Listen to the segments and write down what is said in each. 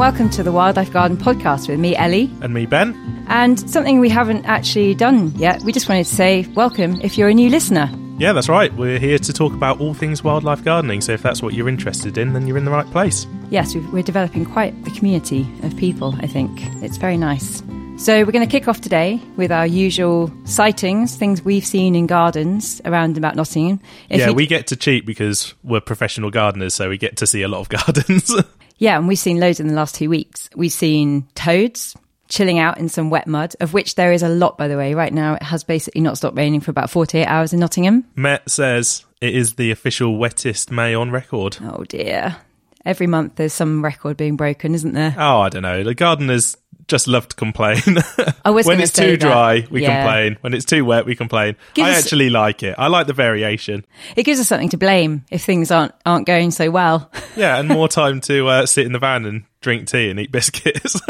Welcome to the Wildlife Garden podcast with me, Ellie. And me, Ben. And something we haven't actually done yet. We just wanted to say welcome if you're a new listener. Yeah, that's right. We're here to talk about all things wildlife gardening. So if that's what you're interested in, then you're in the right place. Yes, we're developing quite the community of people, I think. It's very nice. So we're going to kick off today with our usual sightings, things we've seen in gardens around about Nottingham. If yeah, we get to cheat because we're professional gardeners, so we get to see a lot of gardens. yeah, and we've seen loads in the last two weeks. We've seen toads, chilling out in some wet mud, of which there is a lot, by the way. Right now, it has basically not stopped raining for about 48 hours in Nottingham. Met says it is the official wettest May on record. Oh, dear. Every month there's some record being broken, isn't there? Oh, I don't know. The gardeners just love to complain. I was when it's too that. dry, we yeah. complain. When it's too wet, we complain. I actually like it. I like the variation. It gives us something to blame if things aren't aren't going so well. yeah, and more time to uh, sit in the van and drink tea and eat biscuits.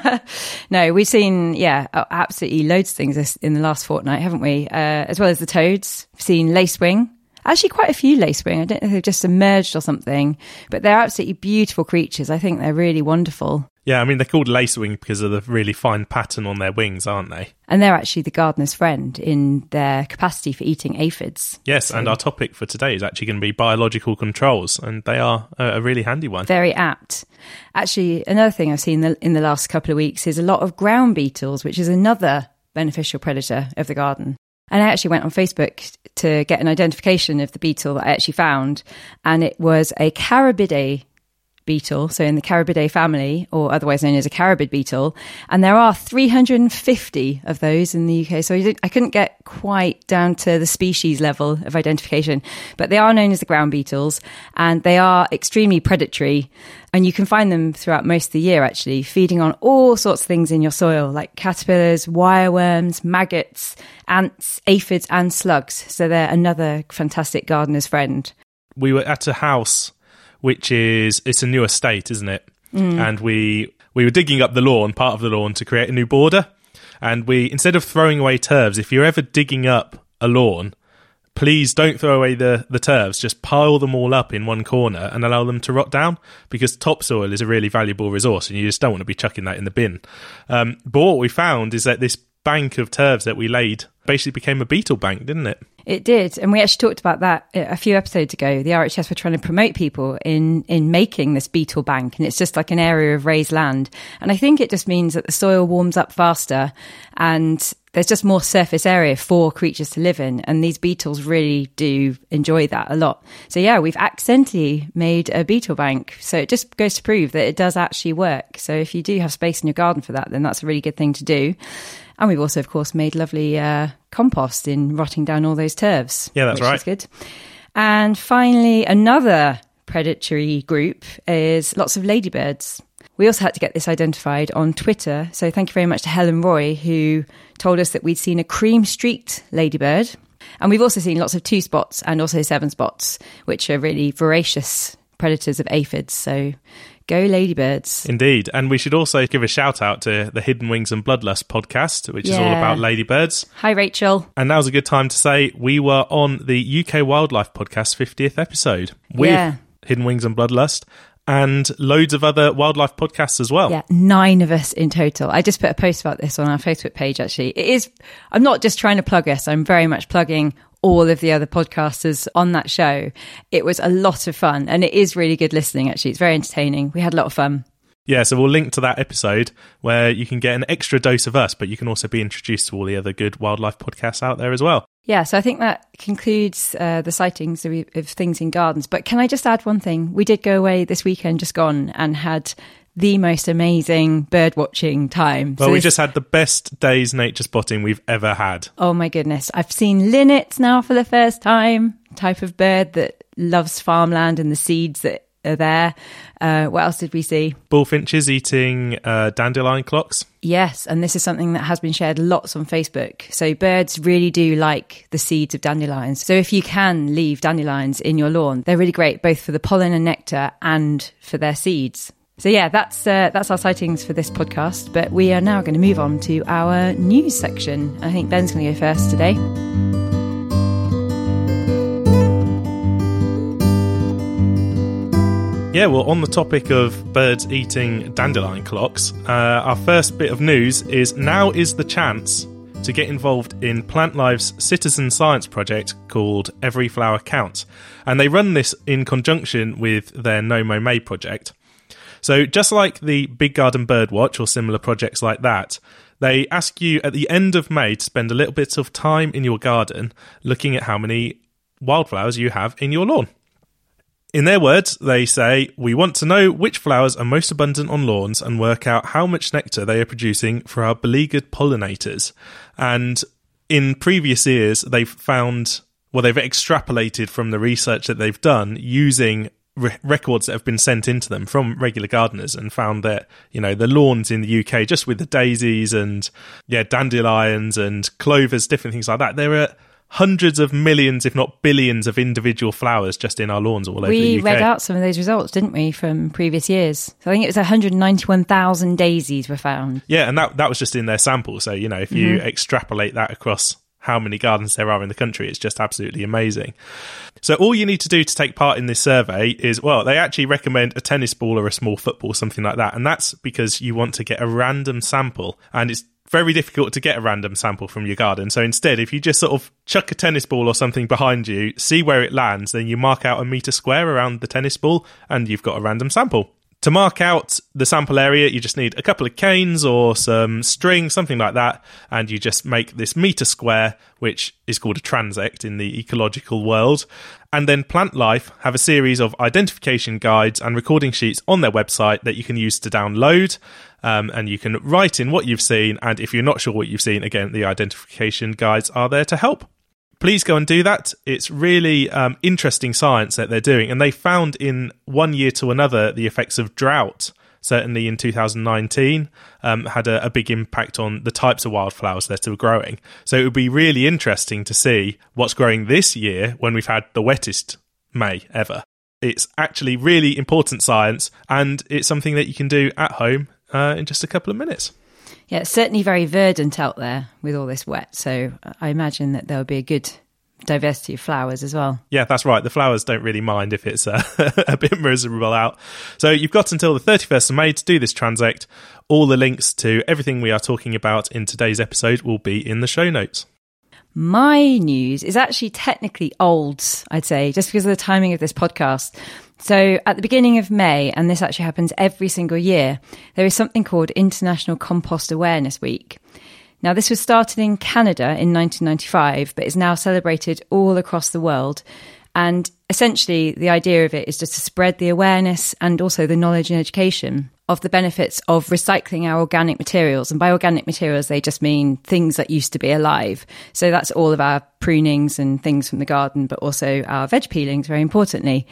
no, we've seen yeah, absolutely loads of things in the last fortnight, haven't we? Uh, as well as the toads. We've seen lacewing. Actually, quite a few lacewing. I don't know if they've just emerged or something, but they're absolutely beautiful creatures. I think they're really wonderful. Yeah, I mean, they're called lacewing because of the really fine pattern on their wings, aren't they? And they're actually the gardener's friend in their capacity for eating aphids. Yes, so. and our topic for today is actually going to be biological controls, and they are a really handy one. Very apt. Actually, another thing I've seen in the last couple of weeks is a lot of ground beetles, which is another beneficial predator of the garden. And I actually went on Facebook to get an identification of the beetle that I actually found, and it was a Carabidae beetle, so in the Carabidae family, or otherwise known as a carabid beetle. And there are 350 of those in the UK. So I couldn't get quite down to the species level of identification, but they are known as the ground beetles and they are extremely predatory. And you can find them throughout most of the year, actually, feeding on all sorts of things in your soil, like caterpillars, wireworms, maggots, ants, aphids, and slugs. So they're another fantastic gardener's friend. We were at a house which is it's a new estate, isn't it? Mm. And we we were digging up the lawn, part of the lawn, to create a new border. And we instead of throwing away turfs, if you're ever digging up a lawn, please don't throw away the, the turfs. Just pile them all up in one corner and allow them to rot down because topsoil is a really valuable resource and you just don't want to be chucking that in the bin. Um, but what we found is that this bank of turfs that we laid basically became a beetle bank, didn't it? It did, and we actually talked about that a few episodes ago. The RHS were trying to promote people in in making this beetle bank, and it's just like an area of raised land. And I think it just means that the soil warms up faster, and there's just more surface area for creatures to live in, and these beetles really do enjoy that a lot. So yeah, we've accidentally made a beetle bank. So it just goes to prove that it does actually work. So if you do have space in your garden for that, then that's a really good thing to do. And we've also, of course, made lovely uh, compost in rotting down all those turfs. Yeah, that's right. Is good. And finally, another predatory group is lots of ladybirds. We also had to get this identified on Twitter. So thank you very much to Helen Roy, who told us that we'd seen a cream streaked ladybird. And we've also seen lots of two spots and also seven spots, which are really voracious predators of aphids. So Go Ladybirds. Indeed. And we should also give a shout out to the Hidden Wings and Bloodlust podcast, which yeah. is all about ladybirds. Hi, Rachel. And now's a good time to say we were on the UK Wildlife Podcast 50th episode with yeah. Hidden Wings and Bloodlust and loads of other wildlife podcasts as well. Yeah, nine of us in total. I just put a post about this on our Facebook page, actually. It is, I'm not just trying to plug us, I'm very much plugging all of the other podcasters on that show. It was a lot of fun and it is really good listening, actually. It's very entertaining. We had a lot of fun. Yeah, so we'll link to that episode where you can get an extra dose of us, but you can also be introduced to all the other good wildlife podcasts out there as well. Yeah, so I think that concludes uh, the sightings of, of things in gardens. But can I just add one thing? We did go away this weekend, just gone, and had the most amazing bird watching time. Well, so we just had the best day's nature spotting we've ever had. Oh my goodness. I've seen linnets now for the first time, type of bird that loves farmland and the seeds that are there. Uh, what else did we see? Bullfinches eating uh, dandelion clocks. Yes, and this is something that has been shared lots on Facebook. So birds really do like the seeds of dandelions. So if you can leave dandelions in your lawn, they're really great both for the pollen and nectar and for their seeds. So yeah, that's uh, that's our sightings for this podcast. But we are now going to move on to our news section. I think Ben's going to go first today. Yeah, well, on the topic of birds eating dandelion clocks, uh, our first bit of news is now is the chance to get involved in Plantlife's citizen science project called Every Flower Counts. And they run this in conjunction with their No Mow May project. So, just like the Big Garden Birdwatch or similar projects like that, they ask you at the end of May to spend a little bit of time in your garden looking at how many wildflowers you have in your lawn. In their words, they say, We want to know which flowers are most abundant on lawns and work out how much nectar they are producing for our beleaguered pollinators. And in previous years, they've found, well, they've extrapolated from the research that they've done using re- records that have been sent into them from regular gardeners and found that you know the lawns in the UK just with the daisies and yeah dandelions and clovers different things like that there are hundreds of millions if not billions of individual flowers just in our lawns all over we the UK We read out some of those results, didn't we, from previous years? So I think it was 191,000 daisies were found. yeah and that that was just in their sample so you know if you mm-hmm. extrapolate that across how many gardens there are in the country. It's just absolutely amazing. So all you need to do to take part in this survey is well they actually recommend a tennis ball or a small football something like that. And that's because you want to get a random sample. And it's very difficult to get a random sample from your garden. So instead if you just sort of chuck a tennis ball or something behind you see where it lands then you mark out a meter square around the tennis ball and you've got a random sample to mark out the sample area, you just need a couple of canes or some string, something like that, and you just make this meter square, which is called a transect in the ecological world. And then Plantlife have a series of identification guides and recording sheets on their website that you can use to download. Um, and you can write in what you've seen. And if you're not sure what you've seen, again, the identification guides are there to help please go and do that. It's really um, interesting science that they're doing. And they found in one year to another the effects of drought, certainly in 2019, um, had a, a big impact on the types of wildflowers that are growing. So it would be really interesting to see what's growing this year when we've had the wettest May ever. It's actually really important science, and it's something that you can do at home uh, in just a couple of minutes. Yeah, it's certainly very verdant out there with all this wet. So I imagine that there'll be a good diversity of flowers as well. Yeah, that's right. The flowers don't really mind if it's uh, a bit miserable out. So you've got until the 31st of May to do this transect. All the links to everything we are talking about in today's episode will be in the show notes. My news is actually technically old, I'd say, just because of the timing of this podcast. So at the beginning of May, and this actually happens every single year, there is something called International Compost Awareness Week. Now, this was started in Canada in 1995, but is now celebrated all across the world. And essentially, the idea of it is just to spread the awareness and also the knowledge and education of the benefits of recycling our organic materials. And by organic materials, they just mean things that used to be alive. So that's all of our prunings and things from the garden, but also our veg peelings, very importantly.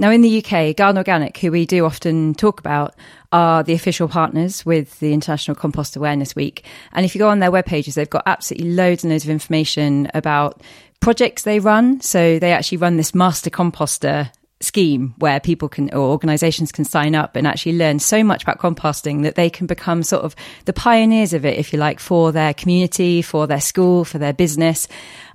Now, in the UK, Garden Organic, who we do often talk about, are the official partners with the International Compost Awareness Week. And if you go on their web pages, they've got absolutely loads and loads of information about projects they run. So they actually run this master composter scheme where people can or organizations can sign up and actually learn so much about composting that they can become sort of the pioneers of it if you like for their community for their school for their business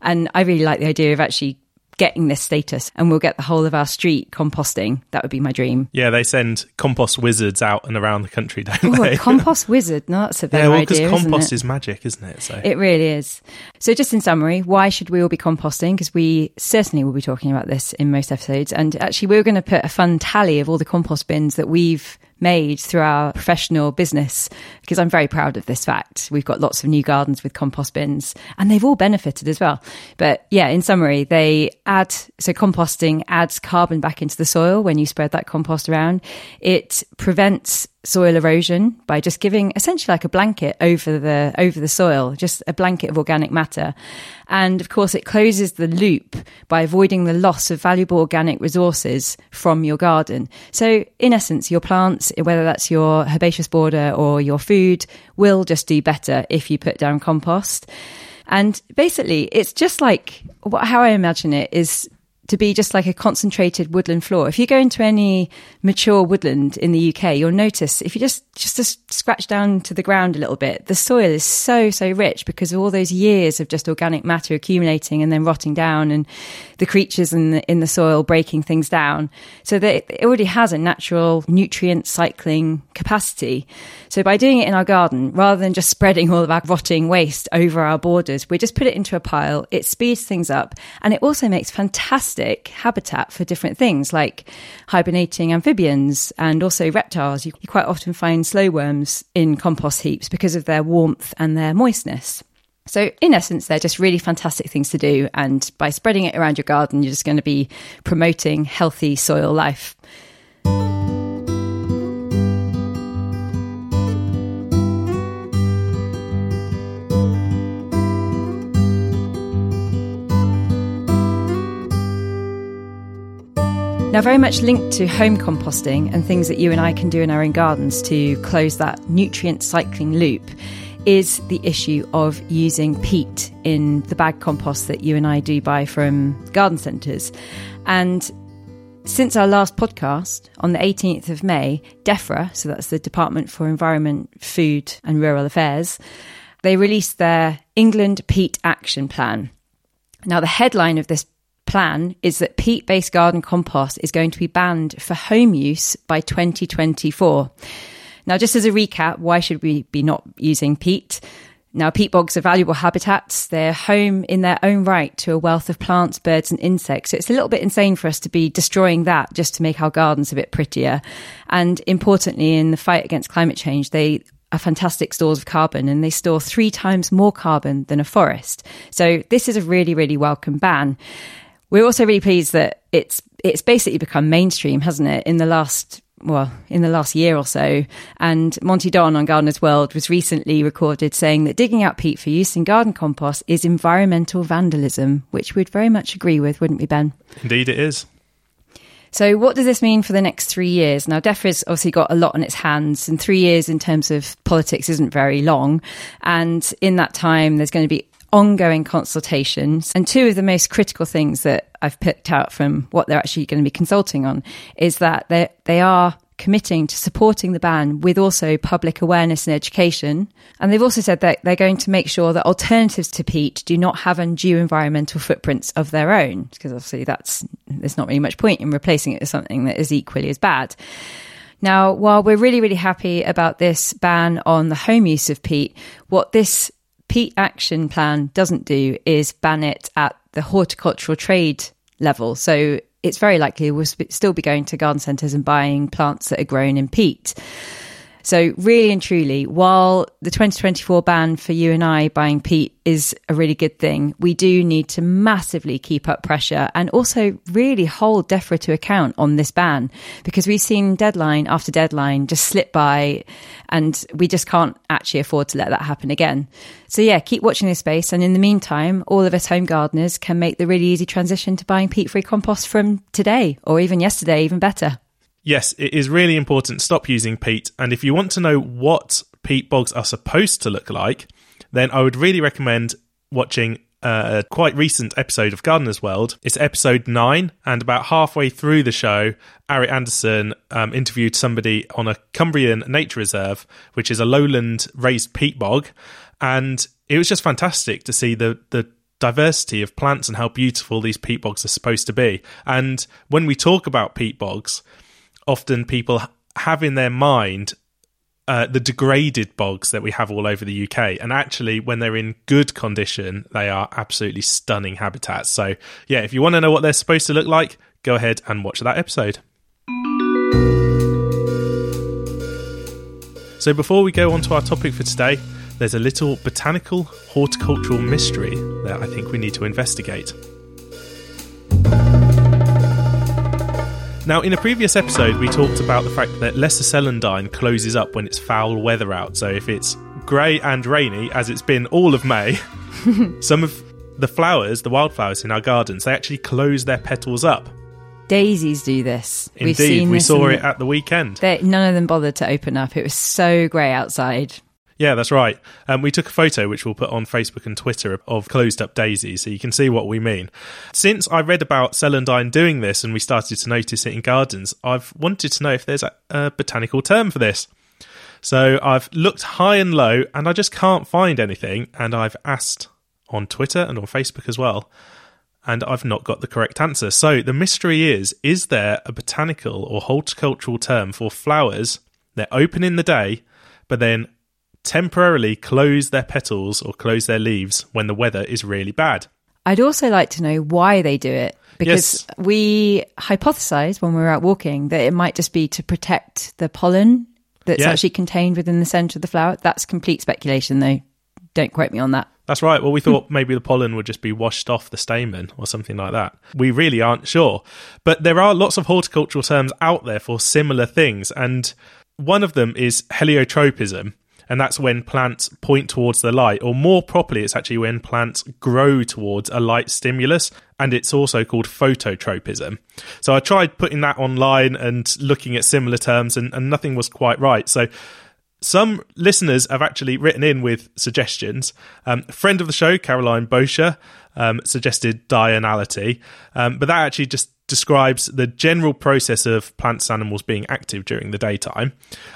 and i really like the idea of actually getting this status and we'll get the whole of our street composting that would be my dream Yeah, they send compost wizards out and around the country, don't Ooh, they? compost wizard no that's a better yeah, well, because idea compost is magic, isn't it? So It really is. So, just in summary, why should we all be composting? Because we certainly will be talking about this in most episodes. And actually, we're going to put a fun tally of all the compost bins that we've made through our professional business because I'm very proud of this fact. We've got lots of new gardens with compost bins and they've all benefited as well. But yeah, in summary, they add, so composting adds carbon back into the soil when you spread that compost around. It prevents soil erosion by just giving essentially like a blanket over the over the soil just a blanket of organic matter. And of course it closes the loop by avoiding the loss of valuable organic resources from your garden. So in essence your plants whether that's your herbaceous border or your food will just do better if you put down compost. And basically it's just like how i imagine it is to be just like a concentrated woodland floor. If you go into any mature woodland in the UK, you'll notice if you just just, scratch down to the ground a little bit, the soil is so so rich because of all those years of just organic matter accumulating and then rotting down, and the creatures in the in the soil breaking things down. So that it already has a natural nutrient cycling capacity. So by doing it in our garden, rather than just spreading all of our rotting waste over our borders, we just put it into a pile. It speeds things up, and it also makes fantastic fantastic habitat for different things like hibernating amphibians and also reptiles. You, you quite often find slow worms in compost heaps because of their warmth and their moistness. So, in essence, they're just really fantastic things to do. And by spreading it around your garden, you're just going to be promoting healthy soil life. Now, very much linked to home composting and things that you and I can do in our own gardens to close that nutrient cycling loop is the issue of using peat in the bag compost that you and I do buy from garden centres. And since our last podcast on the 18th of May, DEFRA, so that's the Department for Environment, Food and Rural Affairs, they released their England Peat Action Plan. Now, the headline of this plan is that peat based garden compost is going to be banned for home use by 2024. Now, just as a recap, why should we be not using peat? Now, peat bogs are valuable habitats. They're home in their own right to a wealth of plants, birds, and insects. So it's a little bit insane for us to be destroying that just to make our gardens a bit prettier. And importantly, in the fight against climate change, they are fantastic stores of carbon and they store three times more carbon than a forest. So this is a really, really welcome ban. We're also really pleased that it's it's basically become mainstream, hasn't it, in the last well, in the last year or so. And Monty Don on Gardener's World was recently recorded saying that digging out peat for use in garden compost is environmental vandalism, which we'd very much agree with, wouldn't we, Ben? Indeed, it is. So, what does this mean for the next three years? Now, DEFRA's obviously got a lot on its hands, and three years in terms of politics isn't very long. And in that time, there's going to be ongoing consultations. And two of the most critical things that I've picked out from what they're actually going to be consulting on is that they they are committing to supporting the ban with also public awareness and education. And they've also said that they're going to make sure that alternatives to peat do not have undue environmental footprints of their own, because obviously that's there's not really much point in replacing it with something that is equally as bad. Now, while we're really, really happy about this ban on the home use of peat, what this peat action plan doesn't do is ban it at the horticultural trade level. So it's very likely we'll still be going to garden centres and buying plants that are grown in peat. So, really and truly, while the 2024 ban for you and I buying peat is a really good thing, we do need to massively keep up pressure and also really hold DEFRA to account on this ban because we've seen deadline after deadline just slip by and we just can't actually afford to let that happen again. So, yeah, keep watching this space. And in the meantime, all of us home gardeners can make the really easy transition to buying peat free compost from today or even yesterday, even better yes, it is really important. Stop using peat. And if you want to know what peat bogs are supposed to look like, then I would really recommend watching a quite recent episode of Gardener's World. It's episode nine, and about halfway through the show, Arit Anderson um, interviewed somebody on a Cumbrian nature reserve, which is a lowland raised peat bog, and it was just fantastic to see the the diversity of plants and how beautiful these peat bogs are supposed to be. And when we talk about peat bogs, often people have in their mind uh, the degraded bogs that we have all over the UK. And actually, when they're in good condition, they are absolutely stunning habitats. So, yeah, if you want to know what they're supposed to look like, go ahead and watch that episode. So, before we go on to our topic for today, there's a little botanical horticultural mystery that I think we need to investigate. Now, in a previous episode, we talked about the fact that Lesser Celandine closes up when it's foul weather out. So if it's grey and rainy, as it's been all of May, some of the flowers, the wildflowers in our gardens, they actually close their petals up. Daisies do this. Indeed, we saw it at the weekend. They, none of them bothered to open up. It was so grey outside. Yeah, that's right. Um, we took a photo, which we'll put on Facebook and Twitter, of closed up daisies, so you can see what we mean. Since I read about celandine doing this and we started to notice it in gardens, I've wanted to know if there's a, a botanical term for this. So I've looked high and low and I just can't find anything. And I've asked on Twitter and on Facebook as well. And I've not got the correct answer. So the mystery is is there a botanical or horticultural term for flowers that open in the day, but then temporarily close their petals or close their leaves when the weather is really bad? I'd also like to know why they do it because Yes. we hypothesized when we were out walking that it might just be to protect the pollen that's Yeah. actually contained within the center of the flower. That's complete speculation, though. Don't quote me on that. That's right. Well, we thought maybe the pollen would just be washed off the stamen or something like that. We really aren't sure. But there are lots of horticultural terms out there for similar things. And one of them is heliotropism. And that's when plants point towards the light, or more properly, it's actually when plants grow towards a light stimulus. And it's also called phototropism. So I tried putting that online and looking at similar terms, and, and nothing was quite right. So some listeners have actually written in with suggestions. Um, friend of the show, Caroline Boscher, um, suggested diurnality, um, but that actually just describes the general process of plants and animals being active during the daytime.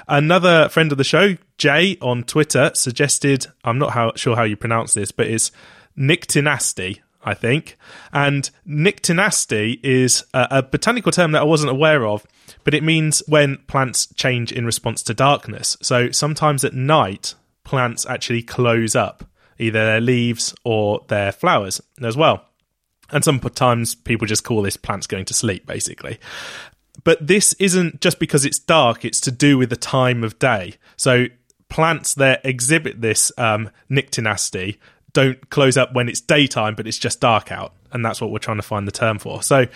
Another friend of the show, Jay, on Twitter, suggested I'm not how, sure how you pronounce this, but it's nyctinasty. I think. And nyctinasty is a, a botanical term that I wasn't aware of, but it means when plants change in response to darkness. So sometimes at night, plants actually close up, either their leaves or their flowers as well. And sometimes people just call this plants going to sleep, basically. But this isn't just because it's dark, it's to do with the time of day. So plants that exhibit this um, nyctinasty don't close up when it's daytime, but it's just dark out. And that's what we're trying to find the term for. So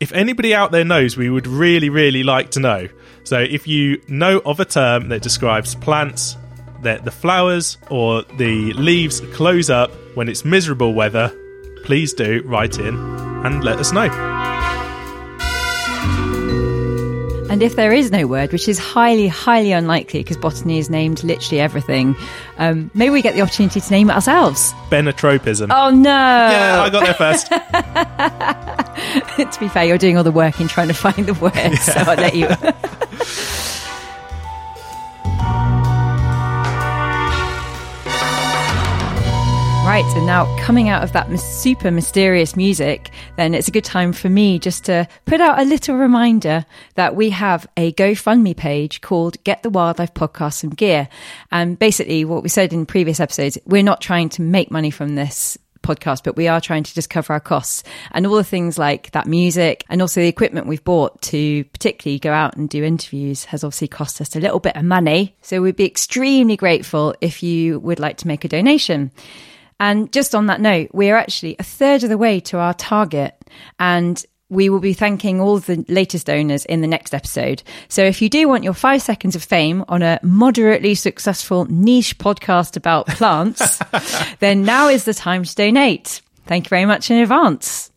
if anybody out there knows, we would really, really like to know. So if you know of a term that describes plants that the flowers or the leaves close up when it's miserable weather, please do write in and let us know. And if there is no word, which is highly, highly unlikely because botany is named literally everything, um, maybe we get the opportunity to name it ourselves. Benotropism. Oh no! Yeah, I got there first. to be fair, you're doing all the work in trying to find the word, so I'll let you. Right, and now coming out of that super mysterious music, then it's a good time for me just to put out a little reminder that we have a GoFundMe page called Get the Wildlife Podcast Some Gear. And basically, what we said in previous episodes, we're not trying to make money from this podcast, but we are trying to just cover our costs and all the things like that music and also the equipment we've bought to particularly go out and do interviews has obviously cost us a little bit of money. So we'd be extremely grateful if you would like to make a donation. And just on that note, we're actually a third of the way to our target and we will be thanking all the latest donors in the next episode. So if you do want your five seconds of fame on a moderately successful niche podcast about plants, then now is the time to donate. Thank you very much in advance.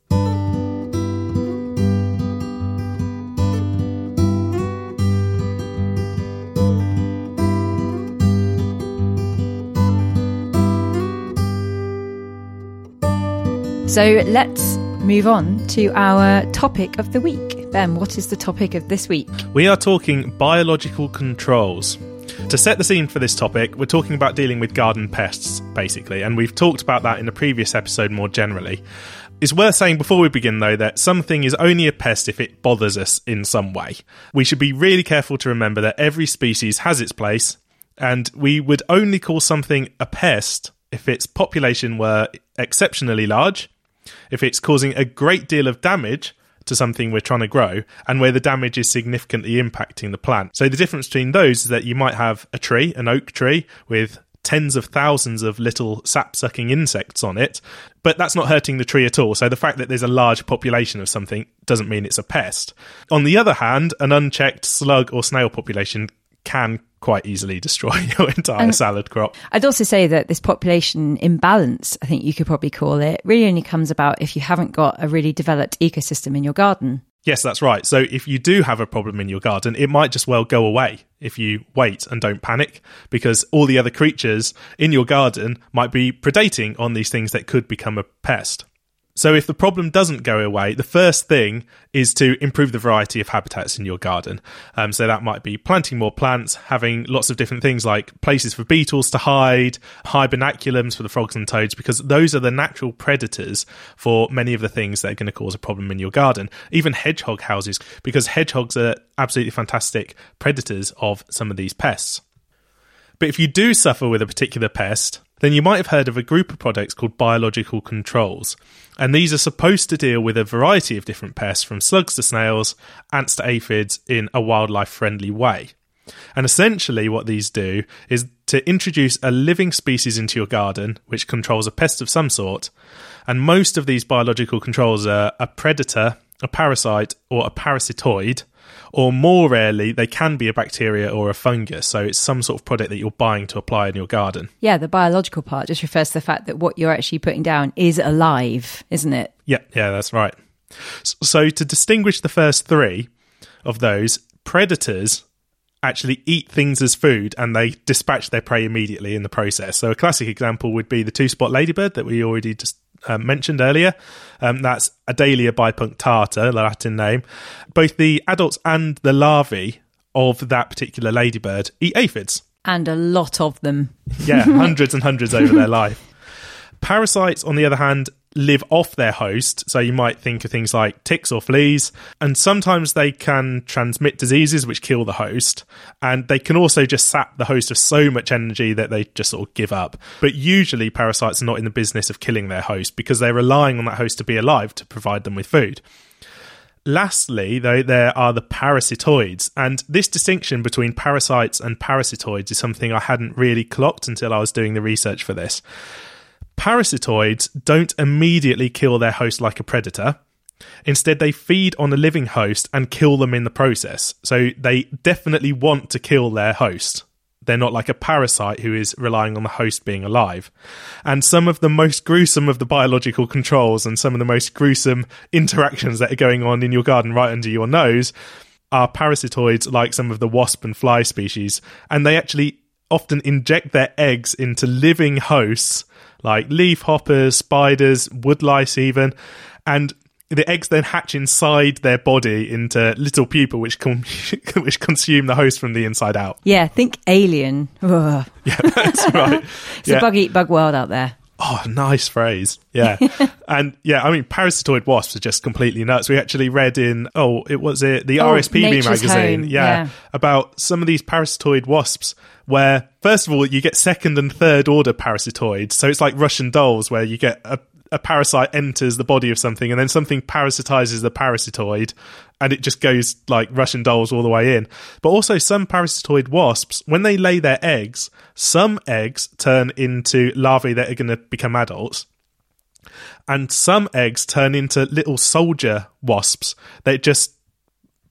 So let's move on to our topic of the week. Ben, what is the topic of this week? We are talking biological controls. To set the scene for this topic, we're talking about dealing with garden pests, basically, and we've talked about that in a previous episode more generally. It's worth saying before we begin, though, that something is only a pest if it bothers us in some way. We should be really careful to remember that every species has its place, and we would only call something a pest if its population were exceptionally large, if it's causing a great deal of damage to something we're trying to grow, and where the damage is significantly impacting the plant. So the difference between those is that you might have a tree, an oak tree, with tens of thousands of little sap sucking insects on it, but that's not hurting the tree at all. So the fact that there's a large population of something doesn't mean it's a pest. On the other hand, an unchecked slug or snail population can quite easily destroy your entire And- salad crop. I'd also say that this population imbalance, I think you could probably call it, really only comes about if you haven't got a really developed ecosystem in your garden. Yes, that's right. So if you do have a problem in your garden, it might just well go away if you wait and don't panic because all the other creatures in your garden might be predating on these things that could become a pest. So if the problem doesn't go away, the first thing is to improve the variety of habitats in your garden. Um, so that might be planting more plants, having lots of different things like places for beetles to hide, hibernaculums for the frogs and toads, because those are the natural predators for many of the things that are going to cause a problem in your garden. Even hedgehog houses, because hedgehogs are absolutely fantastic predators of some of these pests. But if you do suffer with a particular pest, then you might have heard of a group of products called biological controls. And these are supposed to deal with a variety of different pests, from slugs to snails, ants to aphids, in a wildlife friendly way. And essentially, what these do is to introduce a living species into your garden which controls a pest of some sort. And most of these biological controls are a predator, a parasite, or a parasitoid or more rarely, they can be a bacteria or a fungus. So it's some sort of product that you're buying to apply in your garden. Yeah, the biological part just refers to the fact that what you're actually putting down is alive, isn't it? Yeah, yeah, that's right. So to distinguish the first three of those, predators actually eat things as food and they dispatch their prey immediately in the process. So a classic example would be the two spot ladybird that we already just um, mentioned earlier. Um, that's Adalia bipunctata, the Latin name. Both the adults and the larvae of that particular ladybird eat aphids. And a lot of them. yeah, hundreds and hundreds over their life. Parasites, on the other hand, live off their host. So you might think of things like ticks or fleas, and sometimes they can transmit diseases which kill the host, and they can also just sap the host of so much energy that they just sort of give up. But usually, parasites are not in the business of killing their host because they're relying on that host to be alive to provide them with food. Lastly, though, there are the parasitoids, and this distinction between parasites and parasitoids is something I hadn't really clocked until I was doing the research for this. Parasitoids don't immediately kill their host like a predator. Instead, they feed on a living host and kill them in the process. So they definitely want to kill their host. They're not like a parasite who is relying on the host being alive. And some of the most gruesome of the biological controls and some of the most gruesome interactions that are going on in your garden right under your nose are parasitoids like some of the wasp and fly species. And they actually often inject their eggs into living hosts like leaf hoppers, spiders, woodlice, even. And the eggs then hatch inside their body into little pupa, which com- which consume the host from the inside out. Yeah, think alien. Ugh. Yeah, that's right. It's yeah. a bug eat bug world out there. Oh, nice phrase. Yeah. and yeah, I mean, parasitoid wasps are just completely nuts. We actually read in, oh, it was it, the Oh, RSPB Nature's magazine. Home, Yeah, yeah. About some of these parasitoid wasps where, first of all, you get second and third order parasitoids. So it's like Russian dolls where you get a, a parasite enters the body of something and then something parasitizes the parasitoid and it just goes like Russian dolls all the way in. But also some parasitoid wasps, when they lay their eggs, some eggs turn into larvae that are going to become adults. And some eggs turn into little soldier wasps that just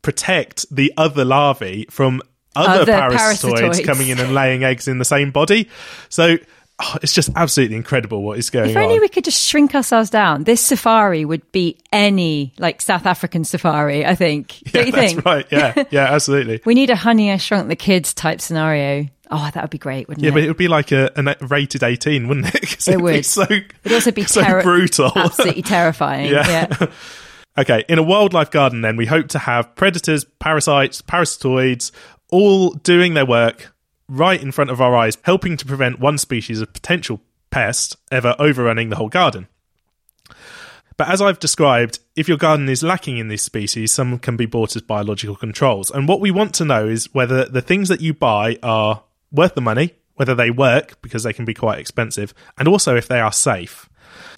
protect the other larvae from other, Other parasitoids, parasitoids. coming in and laying eggs in the same body. So oh, it's just absolutely incredible what is going on. If on. only we could just shrink ourselves down. This safari would be any like South African safari, I think. yeah, Don't you that's think? right. Yeah, yeah, absolutely. We need a honey I shrunk the kids type scenario. Oh, that would be great, wouldn't Yeah, it? Yeah, but it would be like a, a rated 18, wouldn't it? It would. so, It'd also be so brutal. Absolutely terrifying. Yeah. yeah. Okay, in a wildlife garden, then, we hope to have predators, parasites, parasitoids, all doing their work right in front of our eyes, helping to prevent one species of potential pest ever overrunning the whole garden. But as I've described, if your garden is lacking in these species, some can be bought as biological controls. And what we want to know is whether the things that you buy are worth the money, whether they work, because they can be quite expensive, and also if they are safe.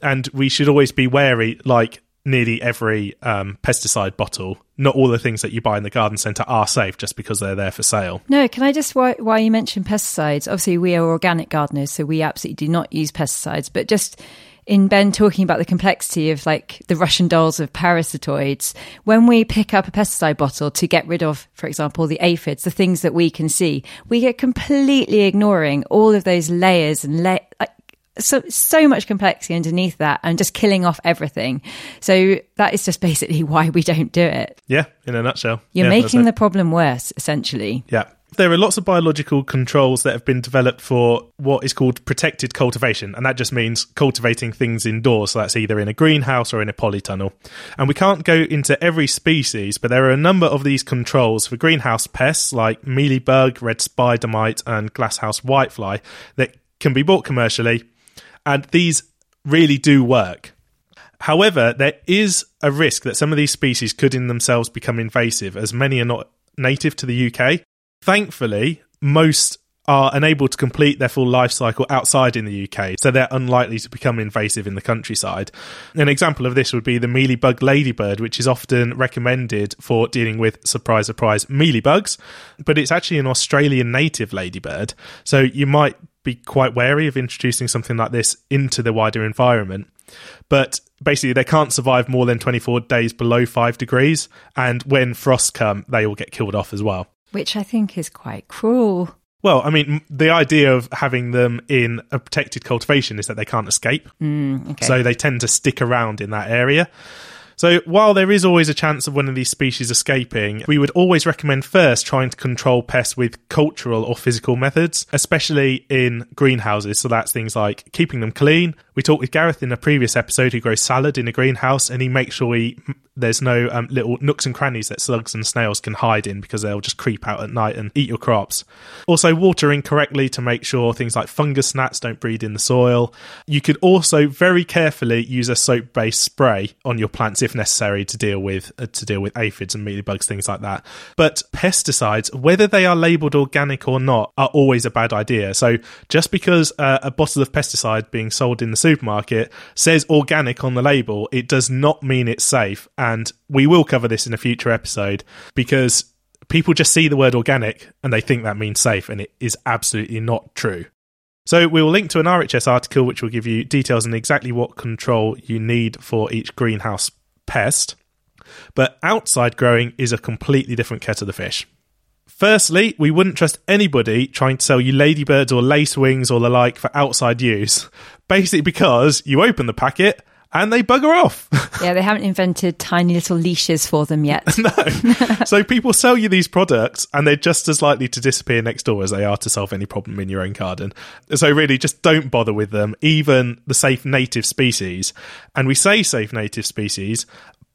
And we should always be wary, like nearly every um, pesticide bottle, not all the things that you buy in the garden centre are safe just because they're there for sale. No, can I just, why, you mentioned pesticides? Obviously, we are organic gardeners, so we absolutely do not use pesticides. But just in Ben talking about the complexity of like the Russian dolls of parasitoids, when we pick up a pesticide bottle to get rid of, for example, the aphids, the things that we can see, we are completely ignoring all of those layers and like, so so much complexity underneath that and just killing off everything. So that is just basically why we don't do it. Yeah, in a nutshell. You're Yeah, making the problem worse, essentially. Yeah. There are lots of biological controls that have been developed for what is called protected cultivation, and that just means cultivating things indoors. So that's either in a greenhouse or in a polytunnel. And we can't go into every species, but there are a number of these controls for greenhouse pests like mealybug, red spider mite, and glasshouse whitefly that can be bought commercially, and these really do work. However, there is a risk that some of these species could in themselves become invasive, as many are not native to the UK. Thankfully, most are unable to complete their full life cycle outside in the UK, so they're unlikely to become invasive in the countryside. An example of this would be the mealybug ladybird, which is often recommended for dealing with surprise, surprise mealybugs, but it's actually an Australian native ladybird, so you might be quite wary of introducing something like this into the wider environment. But basically, they can't survive more than 24 days below 5 degrees, and when frosts come, they will get killed off as well which I think is quite cruel. Well, I mean, the idea of having them in a protected cultivation is that they can't escape. Mm, okay. So they tend to stick around in that area. So, while there is always a chance of one of these species escaping, we would always recommend first trying to control pests with cultural or physical methods, especially in greenhouses. So, that's things like keeping them clean. We talked with Gareth in a previous episode who grows salad in a greenhouse, and he makes sure he there's no um, little nooks and crannies that slugs and snails can hide in because they'll just creep out at night and eat your crops. Also, watering correctly to make sure things like fungus gnats don't breed in the soil. You could also very carefully use a soap-based spray on your plants if necessary to deal with uh, to deal with aphids and mealybugs, things like that. But pesticides, whether they are labelled organic or not, are always a bad idea. So just because uh, a bottle of pesticide being sold in the supermarket says organic on the label, it does not mean it's safe and we will cover this in a future episode because people just see the word organic and they think that means safe, and it is absolutely not true. So we will link to an RHS article which will give you details on exactly what control you need for each greenhouse pest. But outside growing is a completely different kettle of fish. Firstly, we wouldn't trust anybody trying to sell you ladybirds or lacewings or the like for outside use. Basically, because you open the packet and they bugger off. yeah, they haven't invented tiny little leashes for them yet. no. so people sell you these products and they're just as likely to disappear next door as they are to solve any problem in your own garden. So really just don't bother with them, even the safe native species. And we say safe native species,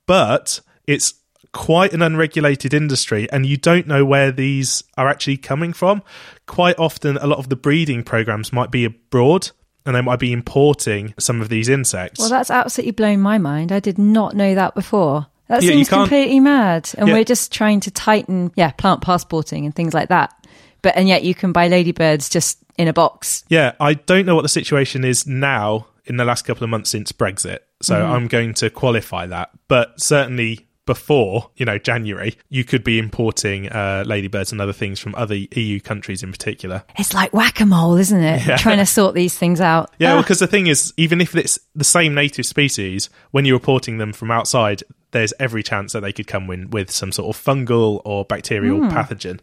but it's quite an unregulated industry and you don't know where these are actually coming from. Quite often a lot of the breeding programs might be abroad and they might be importing some of these insects. Well, that's absolutely blown my mind. I did not know that before. That yeah, seems completely mad. And yeah. we're just trying to tighten, yeah, plant passporting and things like that. But and yet you can buy ladybirds just in a box. Yeah, I don't know what the situation is now in the last couple of months since Brexit. So mm. I'm going to qualify that. But certainly before, you know, January, you could be importing uh, ladybirds and other things from other EU countries in particular. It's like whack a mole, isn't it? Yeah. Trying to sort these things out. Yeah, ah. because the thing is, even if it's the same native species, when you're reporting them from outside, there's every chance that they could come in with some sort of fungal or bacterial mm. pathogen.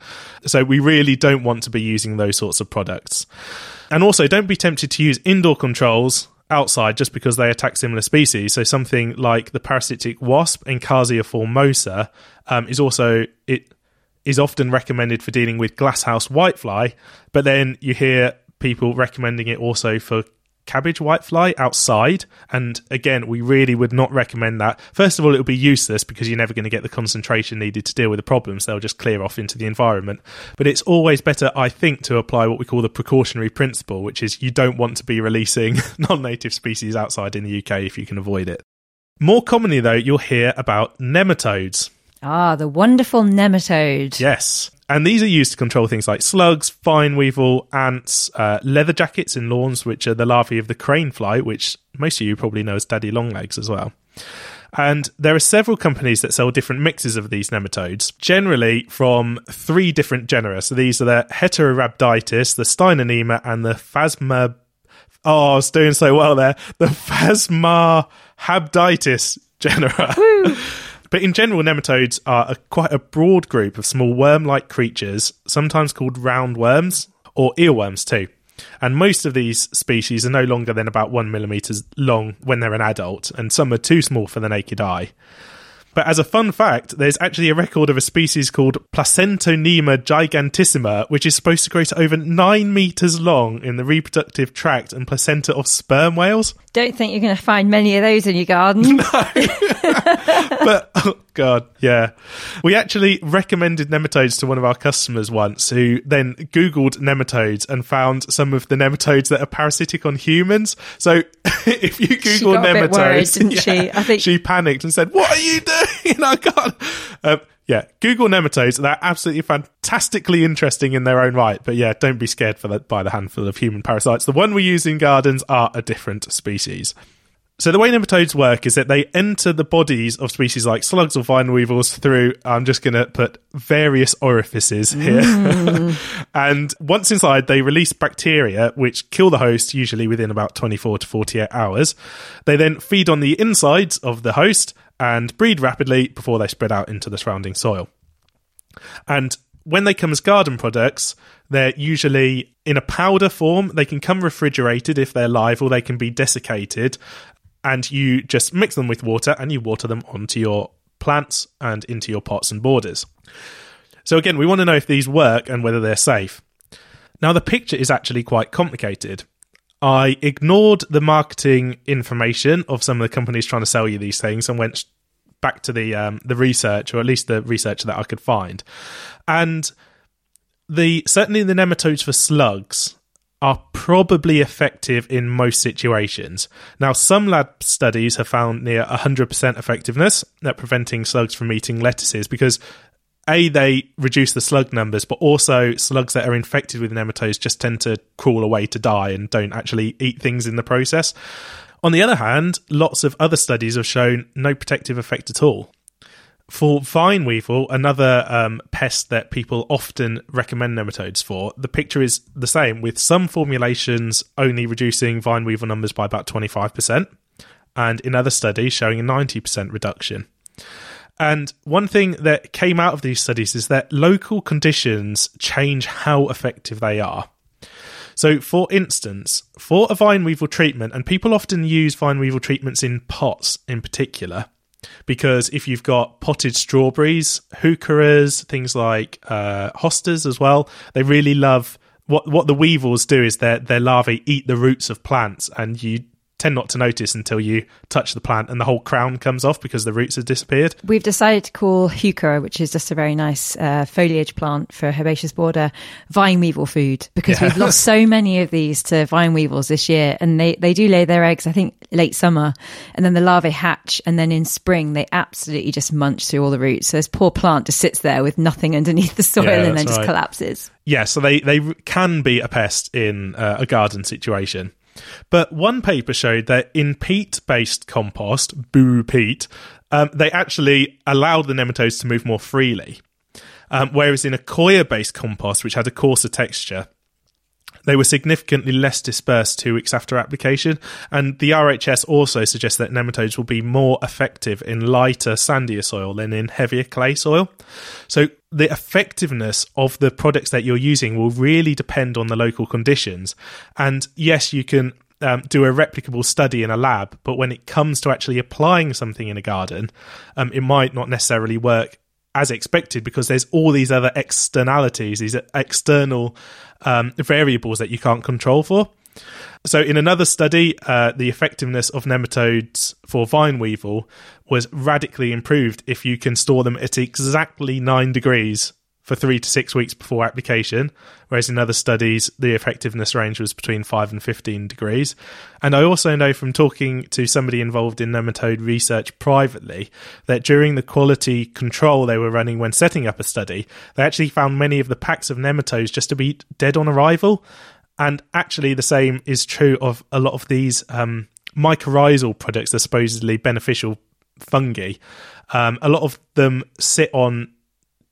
So we really don't want to be using those sorts of products. And also, don't be tempted to use indoor controls outside just because they attack similar species. So something like the parasitic wasp, Encarsia formosa, um, is also it is often recommended for dealing with glasshouse whitefly. But then you hear people recommending it also for cabbage whitefly outside. And again, we really would not recommend that. First of all, it will be useless because you're never going to get the concentration needed to deal with the problems. They'll just clear off into the environment. But it's always better, I think, to apply what we call the precautionary principle, which is you don't want to be releasing non native species outside in the UK if you can avoid it. More commonly, though, you'll hear about nematodes. Ah, the wonderful nematode. Yes. And these are used to control things like slugs, vine weevil, ants, uh, leather jackets in lawns, which are the larvae of the crane fly, which most of you probably know as daddy longlegs as well. And there are several companies that sell different mixes of these nematodes, generally from three different genera. So these are the Heterorhabditis, the Steinernema, and the Phasma. Oh, I was doing so well there. The Phasmarhabditis genera. But in general, nematodes are a, quite a broad group of small worm like creatures, sometimes called roundworms or eelworms too. And most of these species are no longer than about one millimeters long when they're an adult, and some are too small for the naked eye. But as a fun fact, there's actually a record of a species called Placentonema gigantissima, which is supposed to grow to over nine meters long in the reproductive tract and placenta of sperm whales. Don't think you're going to find many of those in your garden. No. but god, yeah. We actually recommended nematodes to one of our customers once, who then googled nematodes and found some of the nematodes that are parasitic on humans. So if you Google got a bit nematodes, worried, didn't she? I think- she panicked and said, "What are you doing?" I can't. Um, yeah, Google nematodes. They're absolutely fantastically interesting in their own right. But yeah, don't be scared for that by the handful of human parasites. The one we use in gardens are a different species. So the way nematodes work is that they enter the bodies of species like slugs or vine weevils through. I'm just going to put various orifices here, and once inside, they release bacteria which kill the host usually within about 24 to 48 hours. They then feed on the insides of the host and breed rapidly before they spread out into the surrounding soil. And when they come as garden products, they're usually in a powder form. They can come refrigerated if they're live, or they can be desiccated. And you just mix them with water and you water them onto your plants and into your pots and borders. So, again, we want to know if these work and whether they're safe. Now, the picture is actually quite complicated. I ignored the marketing information of some of the companies trying to sell you these things and went back to the um, the research, or at least the research that I could find. And the certainly the nematodes for slugs are probably effective in most situations. Now, some lab studies have found near 100% effectiveness at preventing slugs from eating lettuces because a they reduce the slug numbers but also slugs that are infected with nematodes just tend to crawl away to die and don't actually eat things in the process on the other hand lots of other studies have shown no protective effect at all for vine weevil, another um, pest that people often recommend nematodes for, the picture is the same, with some formulations only reducing vine weevil numbers by about 25%, and in other studies showing a 90% reduction. And one thing that came out of these studies is that local conditions change how effective they are. So, for instance, for a vine weevil treatment, and people often use vine weevil treatments in pots in particular, because if you've got potted strawberries, heucheras, things like uh, hostas as well, they really love what what the weevils do is their their larvae eat the roots of plants, and you tend not to notice until you touch the plant and the whole crown comes off because the roots have disappeared. We've decided to call heuchera, which is just a very nice uh, foliage plant for herbaceous border, vine weevil food because Yeah. we've lost so many of these to vine weevils this year, and they they do lay their eggs. I think late summer, and then the larvae hatch, and then in spring they absolutely just munch through all the roots. So this poor plant just sits there with nothing underneath the soil, Yeah, and then just right. collapses. Yeah, so they they can be a pest in uh, a garden situation. But one paper showed that in peat-based compost, boo peat, um, they actually allowed the nematodes to move more freely. Um, whereas in a coir-based compost, which had a coarser texture, they were significantly less dispersed two weeks after application. And the RHS also suggests that nematodes will be more effective in lighter, sandier soil than in heavier clay soil. So the effectiveness of the products that you're using will really depend on the local conditions. And yes, you can um, do a replicable study in a lab, but when it comes to actually applying something in a garden, um, it might not necessarily work as expected because there's all these other externalities, these external um, variables that you can't control for. So, in another study, uh, the effectiveness of nematodes for vine weevil was radically improved if you can store them at exactly nine degrees for three to six weeks before application, whereas in other studies, the effectiveness range was between 5 and 15 degrees. And I also know from talking to somebody involved in nematode research privately that during the quality control they were running when setting up a study, they actually found many of the packs of nematodes just to be dead on arrival. And actually, the same is true of a lot of these um, mycorrhizal products, are supposedly beneficial fungi. Um, a lot of them sit on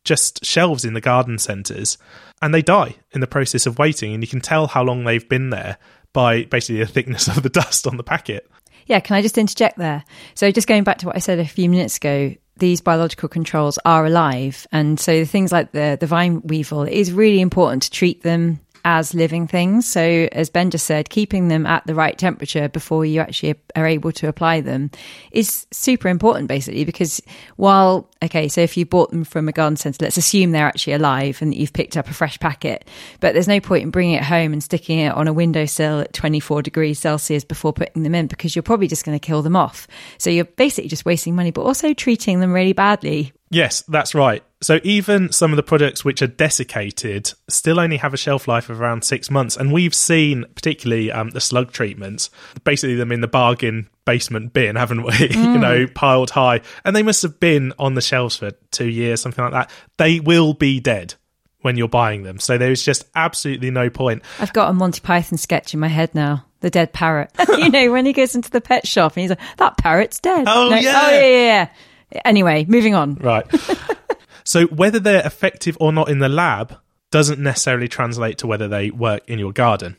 just shelves in the garden centres and they die in the process of waiting. And you can tell how long they've been there by basically the thickness of the dust on the packet. Yeah, can I just interject there? So, just going back to what I said a few minutes ago, these biological controls are alive, and so the things like the the vine weevil, it is really important to treat them as living things. So, as Ben just said, keeping them at the right temperature before you actually are able to apply them is super important, basically, because while, okay, so if you bought them from a garden centre, let's assume they're actually alive and that you've picked up a fresh packet, but there's no point in bringing it home and sticking it on a windowsill at 24 degrees Celsius before putting them in because you're probably just going to kill them off. So, you're basically just wasting money, but also treating them really badly Yes, that's right. So even some of the products which are desiccated still only have a shelf life of around six months, and we've seen particularly um, the slug treatments, basically them in the bargain basement bin, haven't we? Mm. you know, piled high, and they must have been on the shelves for two years, something like that. They will be dead when you're buying them, so there's just absolutely no point. I've got a Monty Python sketch in my head now. The dead parrot. you know, when he goes into the pet shop and he's like, "That parrot's dead." Oh no, yeah, oh yeah, yeah. yeah. Anyway, moving on. Right. so whether they're effective or not in the lab doesn't necessarily translate to whether they work in your garden.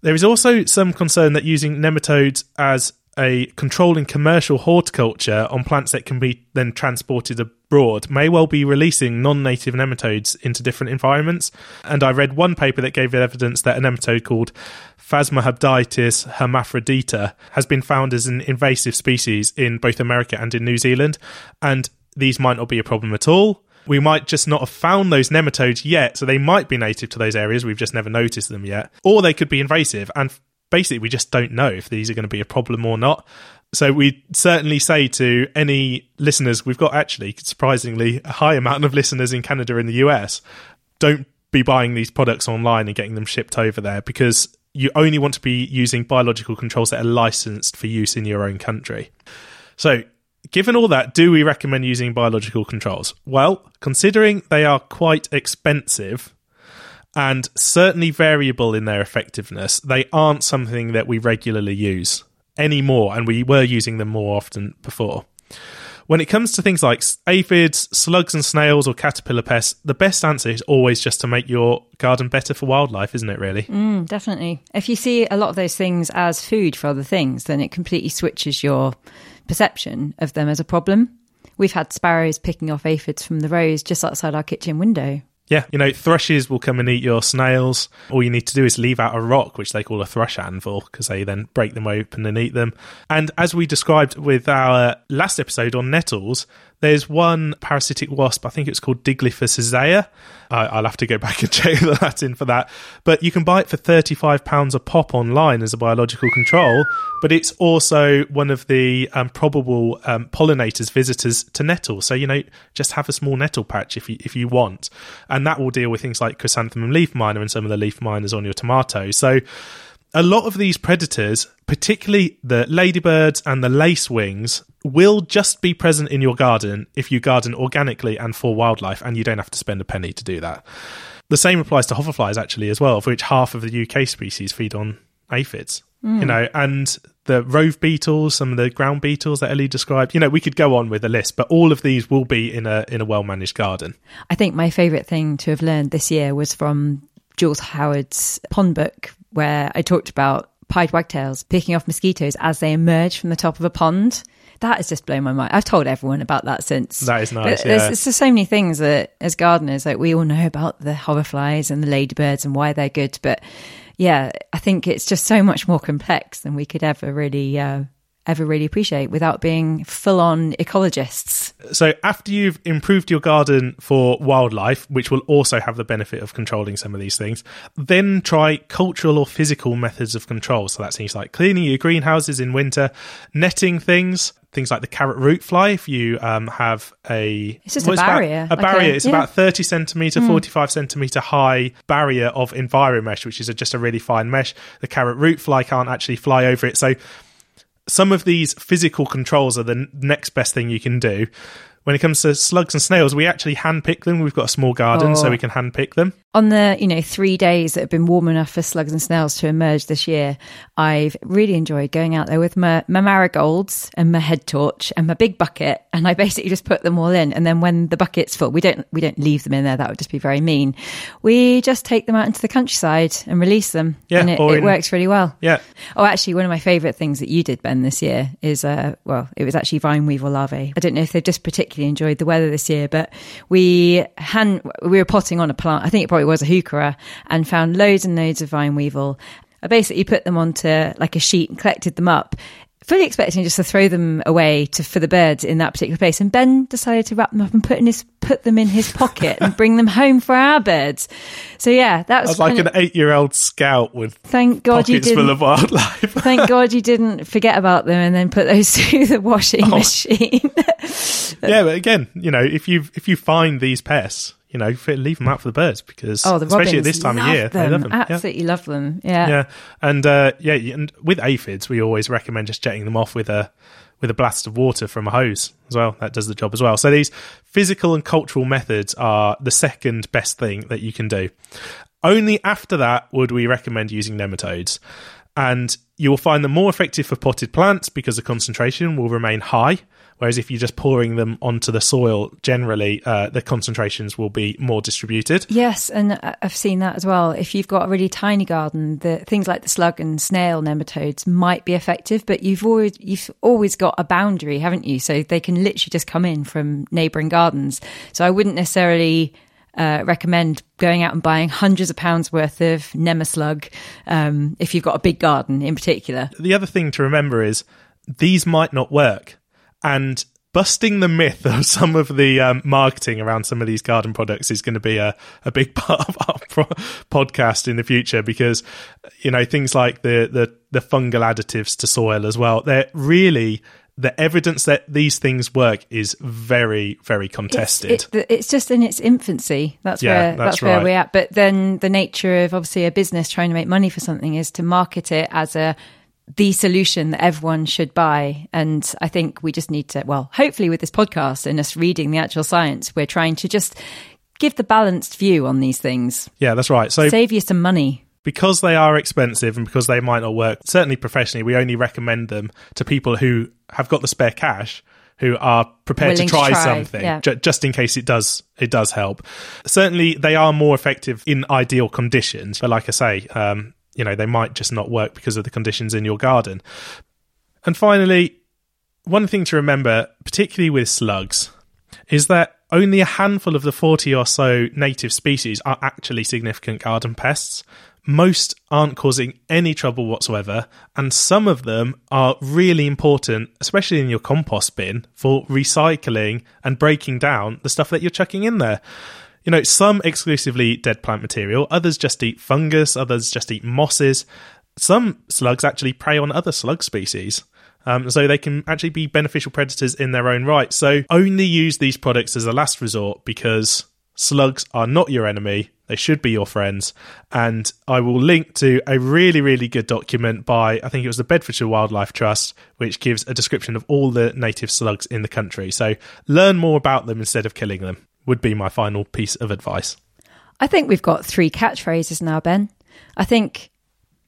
There is also some concern that using nematodes as a control in commercial horticulture on plants that can be then transported abroad may well be releasing non-native nematodes into different environments. And I read one paper that gave evidence that a nematode called Phasmarhabditis hermaphrodita has been found as an invasive species in both America and in New Zealand, and these might not be a problem at all. We might just not have found those nematodes yet, so they might be native to those areas. We've just never noticed them yet. Or they could be invasive, and basically, we just don't know if these are going to be a problem or not. So we certainly say to any listeners, we've got actually surprisingly a high amount of listeners in Canada and the US. Don't be buying these products online and getting them shipped over there because you only want to be using biological controls that are licensed for use in your own country. So, given all that, do we recommend using biological controls? Well, considering they are quite expensive and certainly variable in their effectiveness, they aren't something that we regularly use anymore, and we were using them more often before. When it comes to things like aphids, slugs and snails, or caterpillar pests, the best answer is always just to make your garden better for wildlife, isn't it, really? Mm, definitely. If you see a lot of those things as food for other things, then it completely switches your perception of them as a problem. We've had sparrows picking off aphids from the rose just outside our kitchen window yeah, you know, thrushes will come and eat your snails. All you need to do is leave out a rock, which they call a thrush anvil, because they then break them open and eat them. And as we described with our last episode on nettles, there's one parasitic wasp, I think it's called Diglyphus isaea. I'll have to go back and check the Latin for that. But you can buy it for £35 a pop online as a biological control. But it's also one of the um, probable um, pollinators, visitors to nettles. So, you know, just have a small nettle patch if you, if you want. And that will deal with things like chrysanthemum leaf miner and some of the leaf miners on your tomatoes. So, a lot of these predators, particularly the ladybirds and the lacewings, will just be present in your garden if you garden organically and for wildlife, and you don't have to spend a penny to do that. The same applies to hoverflies, actually, as well, of which half of the UK species feed on aphids. Mm. You know, and the rove beetles, some of the ground beetles that Ellie described. You know, we could go on with a list, but all of these will be in a in a well managed garden. I think my favourite thing to have learned this year was from Jules Howard's pond book where I talked about pied wagtails picking off mosquitoes as they emerge from the top of a pond. That has just blown my mind. I've told everyone about that since. That is nice. There's, yeah. there's so many things that, as gardeners, like we all know about the hoverflies and the ladybirds and why they're good. But yeah, I think it's just so much more complex than we could ever really uh, ever really appreciate without being full on ecologists. So, after you've improved your garden for wildlife, which will also have the benefit of controlling some of these things, then try cultural or physical methods of control. So, that seems like cleaning your greenhouses in winter, netting things, things like the carrot root fly. If you um, have a it's just well, a barrier, about, a barrier. It's yeah. about thirty centimeter, mm. forty five centimeter high barrier of enviro mesh, which is a, just a really fine mesh. The carrot root fly can't actually fly over it, so some of these physical controls are the next best thing you can do. When it comes to slugs and snails, we actually hand pick them. We've got a small garden, oh. so we can hand pick them on the you know three days that have been warm enough for slugs and snails to emerge this year i've really enjoyed going out there with my, my marigolds and my head torch and my big bucket and i basically just put them all in. And then when the bucket's full we don't we don't leave them in there. That would just be very mean. We just take them out into the countryside and release them yeah and it, in, it works really well. yeah. Oh actually one of my favorite things that you did ben this year is uh well it was actually vine weevil larvae. I don't know if they've just particularly enjoyed the weather this year but we hand we were potting on a plant. I think it probably it was a heuchera, and found loads and loads of vine weevil. I basically put them onto like a sheet and collected them up fully expecting just to throw them away to for the birds in that particular place. And Ben decided to wrap them up and put in his put them in his pocket and bring them home for our birds. So yeah, that was, was like an eight year old scout with Thank God you pockets didn't. full of wildlife. Thank God you didn't forget about them and then put those through the washing Oh. machine. yeah, but again, you know, if you if you find these pests, you know, leave them out for the birds because oh, the especially at this time of year, them. they love them. Yeah. Absolutely love them. Yeah. Yeah, and uh, yeah, and with aphids, we always recommend just jetting them off with a with a blast of water from a hose as well. That does the job as well. So these physical and cultural methods are the second best thing that you can do. Only after that would we recommend using nematodes, and you will find them more effective for potted plants because the concentration will remain high. Whereas if you're just pouring them onto the soil, generally uh, the concentrations will be more distributed. Yes, and I- I've seen that as well. If you've got a really tiny garden, the things like the slug and snail nematodes might be effective, but you've always you've always got a boundary, haven't you? So they can literally just come in from neighbouring gardens. So I wouldn't necessarily uh, recommend going out and buying hundreds of pounds worth of Nemaslug um, if you've got a big garden in particular. the other thing to remember is these might not work and busting the myth of some of the um, marketing around some of these garden products is going to be a, a big part of our pro- podcast in the future because you know things like the, the the fungal additives to soil as well they're really the evidence that these things work is very very contested It's, it, it's just in its infancy. That's Yeah, where that's that's, where right. we're at. But then the nature of obviously a business trying to make money for something is to market it as a the solution that everyone should buy. And I think we just need to, well, hopefully with this podcast and us reading the actual science, we're trying to just give the balanced view on these things. yeah that's right so Save you some money. because they are expensive and because they might not work, certainly professionally, we only recommend them to people who have got the spare cash, who are prepared to Willing to try, try, something, yeah. ju- just in case it does it does help. Certainly, they are more effective in ideal conditions, but like I say, um, you know, they might just not work because of the conditions in your garden. And finally, one thing to remember, particularly with slugs, is that only a handful of the 40 or so native species are actually significant garden pests. Most aren't causing any trouble whatsoever, and some of them are really important, especially in your compost bin, for recycling and breaking down the stuff that you're chucking in there. You know, some exclusively dead plant material, others just eat fungus, others just eat mosses. Some slugs actually prey on other slug species. Um, so they can actually be beneficial predators in their own right. So only use these products as a last resort because slugs are not your enemy. They should be your friends. And I will link to a really, really good document by, I think it was the Bedfordshire Wildlife Trust, which gives a description of all the native slugs in the country. So learn more about them instead of killing them, would be my final piece of advice. I think we've got three catchphrases now, Ben. I think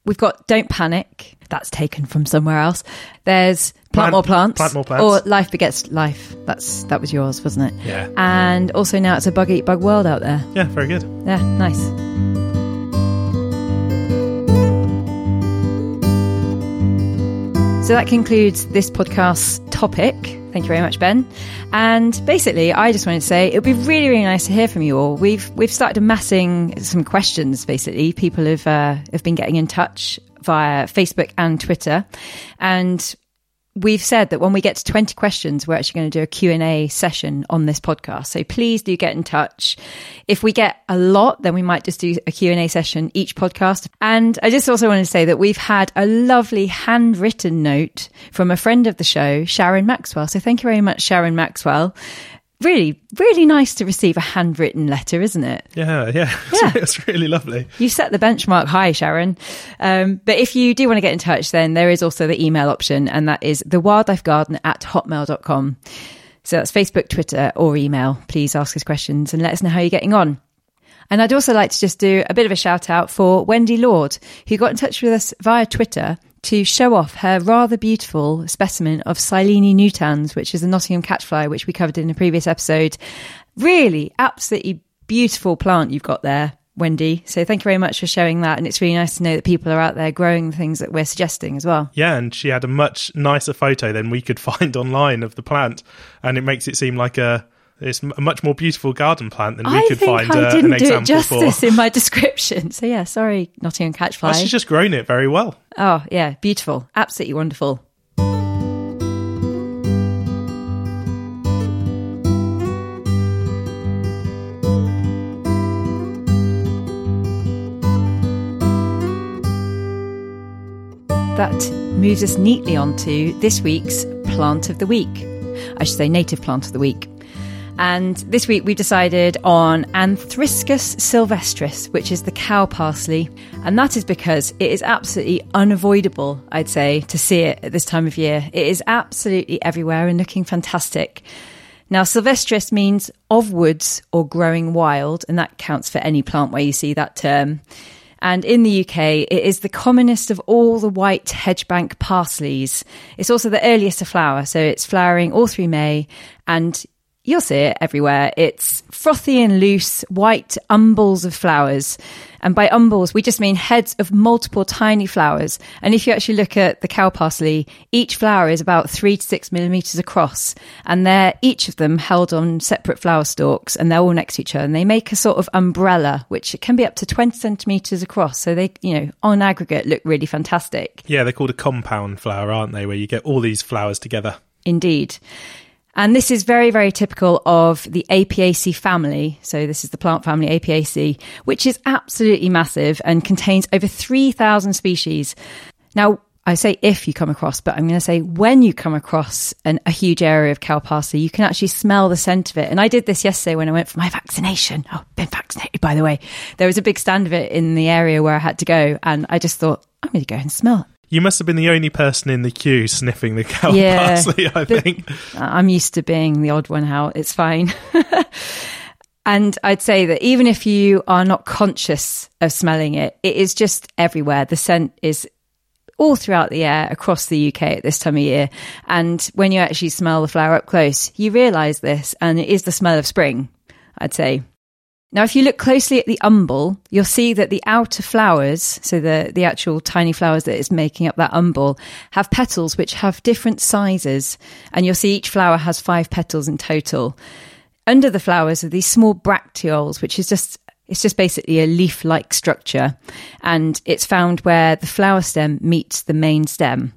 we've got don't panic. That's taken from somewhere else. There's plant, Plant- more plants. plant more plants. Or life begets life. That's that was yours, wasn't it? Yeah. And also now it's a bug eat bug world out there. Yeah, very good. Yeah, nice. So that concludes this podcast topic. Thank you very much, Ben. And basically, I just wanted to say it would be really, really nice to hear from you all. We've we've started amassing some questions. Basically, people have uh, have been getting in touch via Facebook and Twitter, and we've said that when we get to 20 questions we're actually going to do a q&a session on this podcast. So please do get in touch. If we get a lot then we might just do a q&a session each podcast. And i just also want to say that we've had a lovely handwritten note from a friend of the show sharon maxwell. So thank you very much sharon maxwell really really nice to receive a handwritten letter isn't it Yeah, yeah. Yeah. it's really lovely. you set the benchmark high, Sharon. Um, but if you do want to get in touch, then there is also the email option, and that is thewildlifegarden at hotmail.com. So that's Facebook, Twitter, or email. Please ask us questions and let us know how you're getting on. And I'd also like to just do a bit of a shout out for Wendy Lord, who got in touch with us via Twitter to show off her rather beautiful specimen of Silene nutans, which is a Nottingham catchfly, which we covered in a previous episode. Really, absolutely beautiful plant you've got there, Wendy. So thank you very much for showing that. And it's really nice to know that people are out there growing the things that we're suggesting as well. Yeah, and she had a much nicer photo than we could find online of the plant, and it makes it seem like a It's a much more beautiful garden plant than we I could find I uh, didn't an do it example justice for. in my description. So yeah, sorry, Nottingham catchfly. Oh, she's just grown it very well. Oh, yeah, beautiful. Absolutely wonderful. That moves us neatly onto this week's plant of the week. I should say native plant of the week. And this week we decided on Anthriscus sylvestris, which is the cow parsley. And that is because it is absolutely unavoidable, I'd say, to see it at this time of year. It is absolutely everywhere and looking fantastic. Now, sylvestris means of woods or growing wild, and that counts for any plant where you see that term. And in the UK, it is the commonest of all the white hedgebank parsleys. It's also the earliest to flower, so it's flowering all through May, and you'll see it everywhere. It's frothy and loose, white umbels of flowers. And by umbels, we just mean heads of multiple tiny flowers. And if you actually look at the cow parsley, each flower is about three to six millimeters across. And they're each of them held on separate flower stalks and they're all next to each other. And they make a sort of umbrella, which can be up to 20 centimeters across. So they, you know, on aggregate look really fantastic. Yeah, they're called a compound flower, aren't they? Where you get all these flowers together. Indeed. And this is very, very typical of the Apiaceae family. So this is the plant family Apiaceae, which is absolutely massive and contains over 3,000 species. Now, I say if you come across, but I'm going to say when you come across an, a huge area of cow parsley, you can actually smell the scent of it. And I did this yesterday when I went for my vaccination. Oh, been vaccinated, by the way. There was a big stand of it in the area where I had to go. And I just thought, I'm going to go and smell it. You must have been the only person in the queue sniffing the cow Yeah. parsley, I think. I'm used to being the odd one out. It's fine. and I'd say that even if you are not conscious of smelling it, it is just everywhere. The scent is all throughout the air across the UK at this time of year. And when you actually smell the flower up close, you realize this, and it is the smell of spring, I'd say. Now, if you look closely at the umbel, you'll see that the outer flowers, so the, the actual tiny flowers that is making up that umbel, have petals which have different sizes. And you'll see each flower has five petals in total. Under the flowers are these small bracteoles, which is just it's just basically a leaf-like structure, and it's found where the flower stem meets the main stem.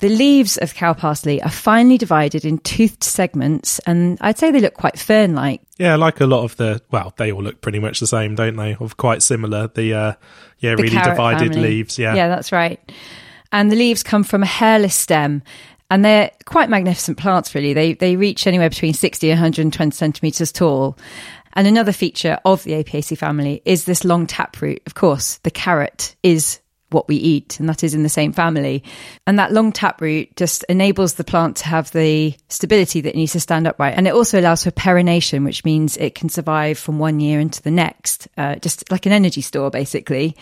The leaves of cow parsley are finely divided in toothed segments, and I'd say they look quite fern-like. Yeah, like a lot of the well, they all look pretty much the same, don't they? Of quite similar. The uh yeah, The really divided family. leaves, yeah. Yeah, that's right. And the leaves come from a hairless stem. And they're quite magnificent plants, really. They, they reach anywhere between 60 and 120 centimetres tall. And another feature of the Apiaceae family is this long taproot. Of course, the carrot is what we eat, and that is in the same family. And that long taproot just enables the plant to have the stability that it needs to stand upright. And it also allows for perennation, which means it can survive from one year into the next, uh, just like an energy store, basically.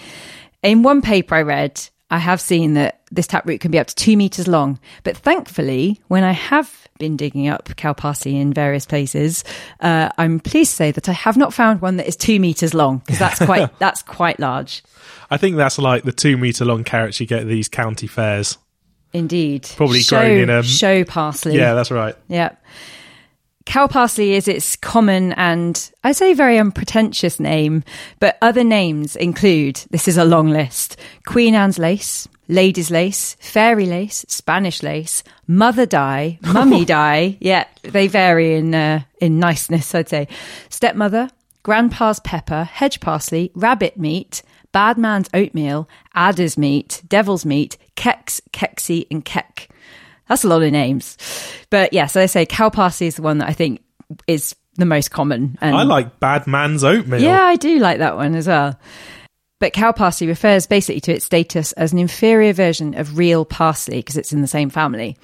In one paper I read, I have seen that this taproot can be up to two meters long. But thankfully, when I have been digging up cow parsley in various places, uh, I'm pleased to say that I have not found one that is two meters long because that's quite that's quite large. I think that's like the two meter long carrots you get at these county fairs. Indeed, Probably show, grown in a- show parsley. Yeah, that's right. Yeah. Cow parsley is its common and I say very unpretentious name, but other names include this is a long list Queen Anne's lace, ladies' lace, fairy lace, Spanish lace, mother dye, mummy dye. Yeah, they vary in uh, in niceness, I'd say. Stepmother, grandpa's pepper, hedge parsley, rabbit meat, bad man's oatmeal, adder's meat, devil's meat, kex, kexy, and kek. That's a lot of names. But yes, as I say, cow parsley is the one that I think is the most common. And I like bad man's oatmeal. yeah, I do like that one as well. But cow parsley refers basically to its status as an inferior version of real parsley because it's in the same family.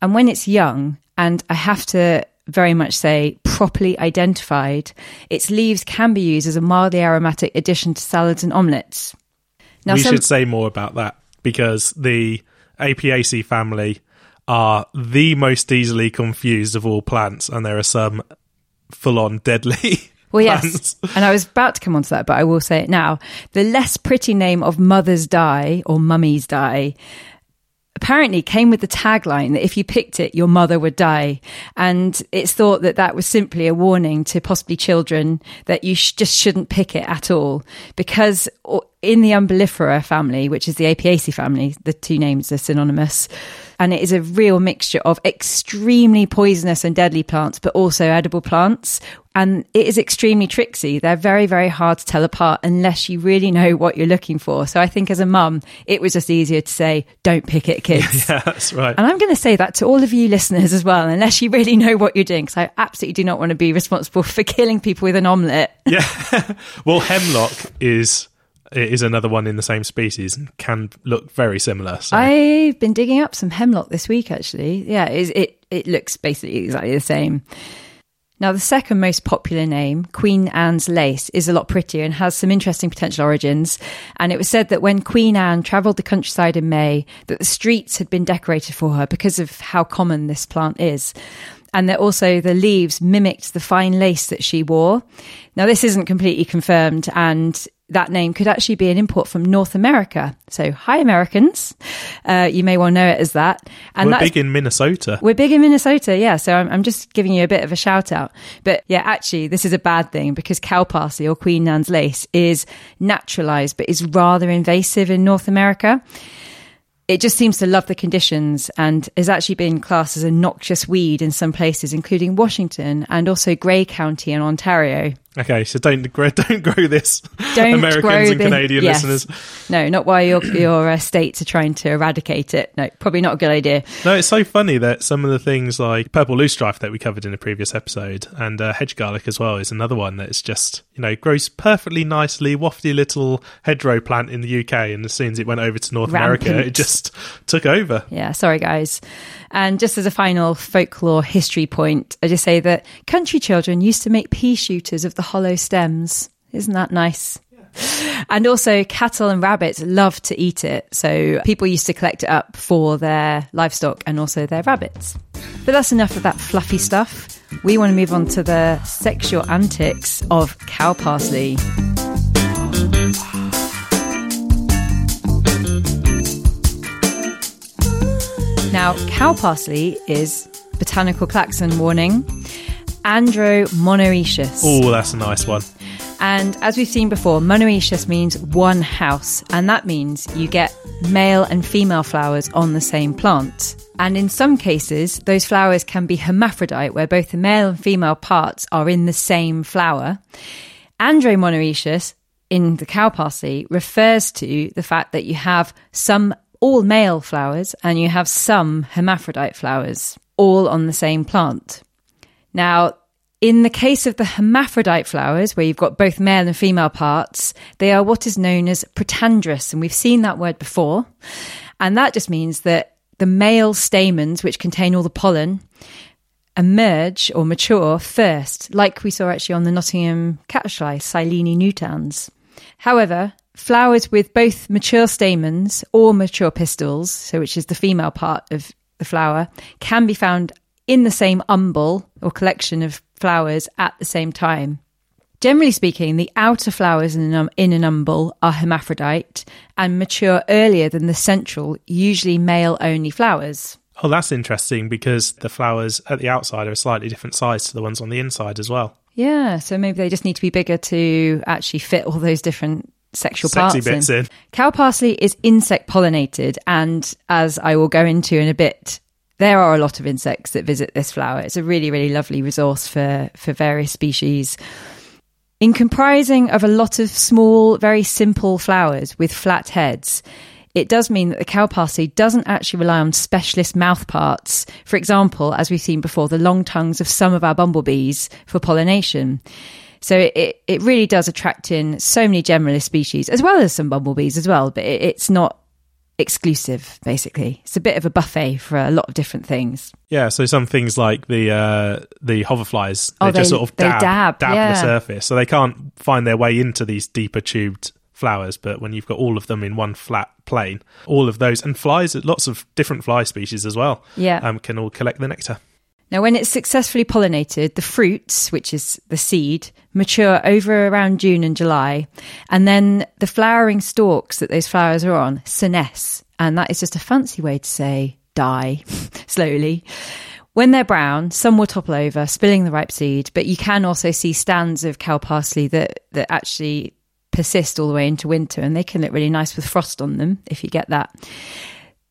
And when it's young, and I have to very much say properly identified, its leaves can be used as a mildly aromatic addition to salads and omelettes. Now, we some- should say more about that because the Apiaceae family are the most easily confused of all plants, and there are some full on deadly. Well, yes. And I was about to come on to that, but I will say it now. The less pretty name of Mother's Dye or Mummy's Dye apparently came with the tagline that if you picked it, your mother would die. And it's thought that that was simply a warning to possibly children that you sh- just shouldn't pick it at all because in the Umbelliferae family, which is the Apiaceae family, the two names are synonymous. And it is a real mixture of extremely poisonous and deadly plants, but also edible plants. And it is extremely tricksy. They're very, very hard to tell apart unless you really know what you're looking for. So I think as a mum, it was just easier to say, don't pick it, kids. yeah, that's right. And I'm going to say that to all of you listeners as well, unless you really know what you're doing, because I absolutely do not want to be responsible for killing people with an omelette. yeah. well, hemlock is is another one in the same species and can look very similar. So. I've been digging up some hemlock this week, actually. Yeah, it, it, it looks basically exactly the same. Now, the second most popular name, Queen Anne's lace, is a lot prettier and has some interesting potential origins. And it was said that when Queen Anne travelled the countryside in May, that the streets had been decorated for her because of how common this plant is and that also the leaves mimicked the fine lace that she wore. Now, this isn't completely confirmed, and that name could actually be an import from North America. So, hi Americans, uh, you may well know it as that. And we're big in Minnesota. We're big in Minnesota, yeah. So I'm, I'm, just giving you a bit of a shout out. But yeah, actually, this is a bad thing because cow parsley or Queen Anne's lace is naturalized, but is rather invasive in North America it just seems to love the conditions and has actually been classed as a noxious weed in some places, including Washington and also Grey County in Ontario. Okay, so don't grow, don't grow this, don't Americans grow and Canadian yes. listeners. No, not while your your uh, states are trying to eradicate it. No, probably not a good idea. No, it's so funny that some of the things like purple loosestrife that we covered in a previous episode, and uh, hedge garlic as well, is another one that's just you know grows perfectly nicely, wafty little hedgerow plant in the UK, and as soon as it went over to North Rampant. America, it just took over. Yeah, sorry guys. And just as a final folklore history point, I just say that country children used to make pea shooters of the hollow stems. Isn't that nice? And also, cattle and rabbits love to eat it. So, people used to collect it up for their livestock and also their rabbits. But that's enough of that fluffy stuff. We want to move on to the sexual antics of cow parsley. Now, cow parsley is botanical klaxon warning Andro monoecious. Oh, that's a nice one. And as we've seen before, monoecious means one house, and that means you get male and female flowers on the same plant. And in some cases, those flowers can be hermaphrodite, where both the male and female parts are in the same flower. Andro monoecious in the cow parsley refers to the fact that you have some all male flowers and you have some hermaphrodite flowers, all on the same plant. Now, in the case of the hermaphrodite flowers, where you've got both male and female parts, they are what is known as protandrous, and we've seen that word before. And that just means that the male stamens, which contain all the pollen, emerge or mature first, like we saw actually on the Nottingham catchfly, Silene nutans. However, flowers with both mature stamens or mature pistils, so which is the female part of the flower, can be found in the same umbel or collection of flowers at the same time. Generally speaking, the outer flowers in an, in an umbel are hermaphrodite and mature earlier than the central, usually male only flowers. Oh, that's interesting because the flowers at the outside are a slightly different size to the ones on the inside as well. Yeah, so maybe they just need to be bigger to actually fit all those different sexual Sexy parts bits in. in. Cow parsley is insect pollinated, and as I will go into in a bit, there are a lot of insects that visit this flower. It's a really, really lovely resource for, for various species. In comprising of a lot of small, very simple flowers with flat heads, it does mean that the cow parsley doesn't actually rely on specialist mouth parts. For example, as we've seen before, the long tongues of some of our bumblebees for pollination. So it, it really does attract in so many generalist species, as well as some bumblebees as well, but it, it's not exclusive basically. It's a bit of a buffet for a lot of different things. Yeah so some things like the uh the hoverflies they, oh, they just sort of dab dab, dab yeah. the surface. So they can't find their way into these deeper tubed flowers but when you've got all of them in one flat plane all of those and flies lots of different fly species as well yeah. um, can all collect the nectar now, when it's successfully pollinated, the fruits, which is the seed, mature over around June and July. And then the flowering stalks that those flowers are on senesce and that is just a fancy way to say die slowly. When they're brown, some will topple over, spilling the ripe seed, but you can also see stands of cow parsley that, that actually persist all the way into winter and they can look really nice with frost on them if you get that.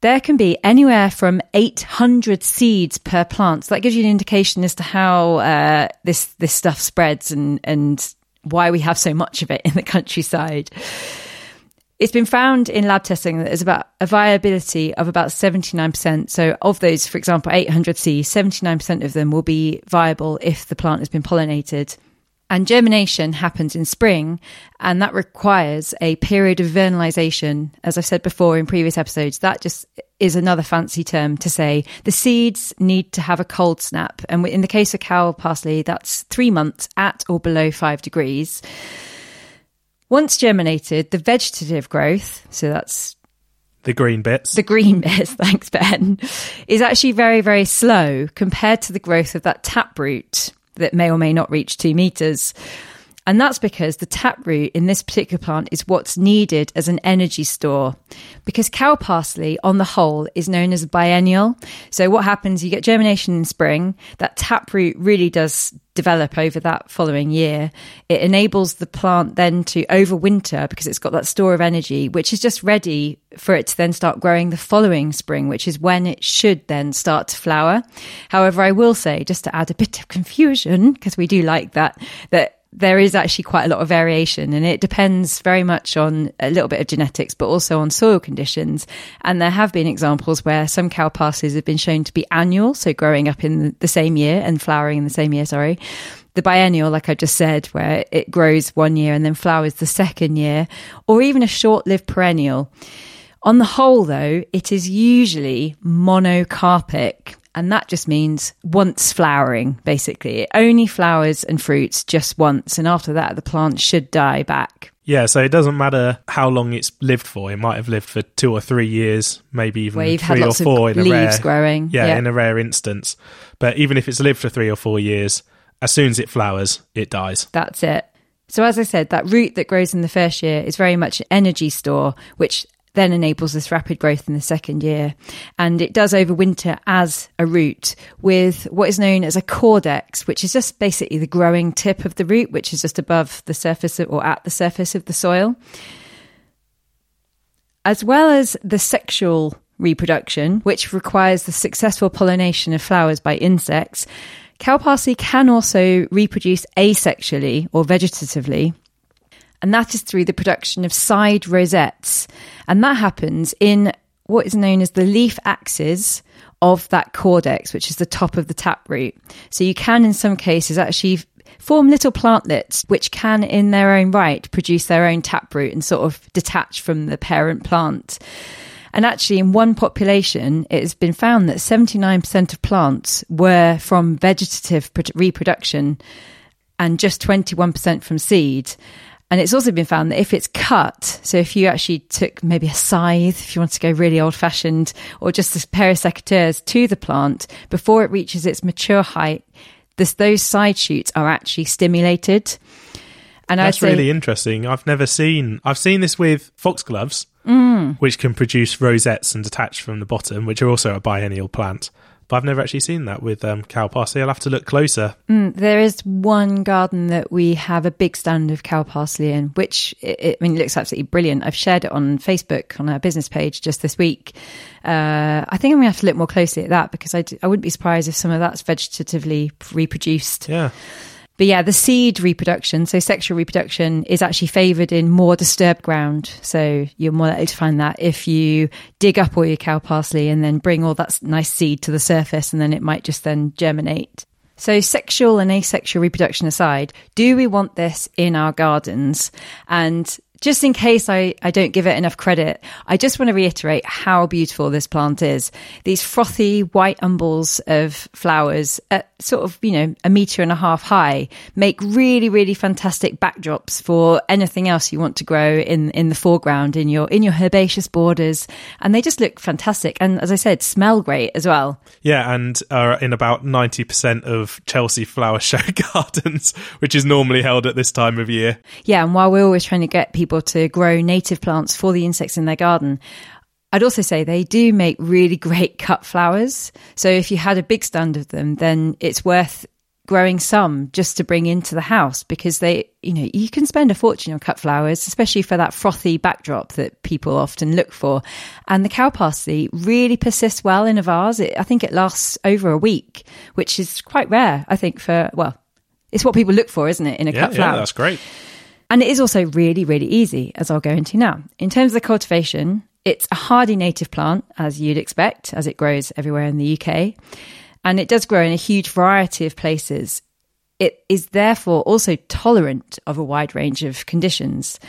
There can be anywhere from 800 seeds per plant. So that gives you an indication as to how uh, this this stuff spreads and and why we have so much of it in the countryside. It's been found in lab testing that there's about a viability of about 79%. So, of those, for example, 800 seeds, 79% of them will be viable if the plant has been pollinated. And germination happens in spring, and that requires a period of vernalization. As I've said before in previous episodes, that just is another fancy term to say the seeds need to have a cold snap. And in the case of cow parsley, that's three months at or below five degrees. Once germinated, the vegetative growth, so that's the green bits. The green bits, thanks, Ben, is actually very, very slow compared to the growth of that taproot that may or may not reach two meters. And that's because the taproot in this particular plant is what's needed as an energy store. Because cow parsley, on the whole, is known as a biennial. So what happens, you get germination in spring, that taproot really does develop over that following year. It enables the plant then to overwinter because it's got that store of energy, which is just ready for it to then start growing the following spring, which is when it should then start to flower. However, I will say, just to add a bit of confusion, because we do like that, that there is actually quite a lot of variation and it depends very much on a little bit of genetics, but also on soil conditions. And there have been examples where some cow pastures have been shown to be annual, so growing up in the same year and flowering in the same year, sorry. The biennial, like I just said, where it grows one year and then flowers the second year, or even a short lived perennial. On the whole, though, it is usually monocarpic, and that just means once flowering, basically. It only flowers and fruits just once, and after that, the plant should die back. Yeah, so it doesn't matter how long it's lived for. It might have lived for two or three years, maybe even Where you've three had or four of in a leaves rare growing. Yeah, Yeah. in a rare instance. But even if it's lived for three or four years, as soon as it flowers, it dies. That's it. So, as I said, that root that grows in the first year is very much an energy store, which then enables this rapid growth in the second year. And it does overwinter as a root with what is known as a caudex, which is just basically the growing tip of the root, which is just above the surface of, or at the surface of the soil. As well as the sexual reproduction, which requires the successful pollination of flowers by insects, cow parsley can also reproduce asexually or vegetatively and that is through the production of side rosettes. And that happens in what is known as the leaf axils of that caudex, which is the top of the taproot. So you can, in some cases, actually form little plantlets which can, in their own right, produce their own taproot and sort of detach from the parent plant. And actually, in one population, it has been found that 79% of plants were from vegetative reproduction and just 21% from seed. And it's also been found that if it's cut, so if you actually took maybe a scythe, if you want to go really old fashioned, or just a pair of secateurs to the plant before it reaches its mature height, this, those side shoots are actually stimulated. And That's say, really interesting. I've never seen. I've seen this with foxgloves, Mm. which can produce rosettes and detach from the bottom, which are also a biennial plant. But I've never actually seen that with um, cow parsley. I'll have to look closer. Mm, there is one garden that we have a big stand of cow parsley in, which it, it, I mean, it looks absolutely brilliant. I've shared it on Facebook on our business page just this week. Uh, I think I'm going to have to look more closely at that because I, d- I wouldn't be surprised if some of that's vegetatively reproduced. Yeah. But yeah, the seed reproduction, so sexual reproduction, is actually favoured in more disturbed ground. So you're more likely to find that if you dig up all your cow parsley and then bring all that nice seed to the surface, and then it might just then germinate. So, sexual and asexual reproduction aside, do we want this in our gardens? And just in case I, I don't give it enough credit, I just want to reiterate how beautiful this plant is. These frothy white umbels of flowers at sort of, you know, a metre and a half high make really, really fantastic backdrops for anything else you want to grow in, in the foreground, in your, in your herbaceous borders. And they just look fantastic. And as I said, smell great as well. Yeah, and are in about 90% of Chelsea flower show gardens, which is normally held at this time of year. Yeah, and while we're always trying to get people to grow native plants for the insects in their garden, I'd also say they do make really great cut flowers. So if you had a big stand of them, then it's worth growing some just to bring into the house because they, you know, you can spend a fortune on cut flowers, especially for that frothy backdrop that people often look for. And the cow parsley really persists well in a vase. It, I think it lasts over a week, which is quite rare, I think, for, well, it's what people look for, isn't it, in a Yeah, cut flower? yeah, that's great. And it is also really, really easy, as I'll go into now. In terms of the cultivation, it's a hardy native plant, as you'd expect, as it grows everywhere in the UK. And it does grow in a huge variety of places. It is therefore also tolerant of a wide range of conditions,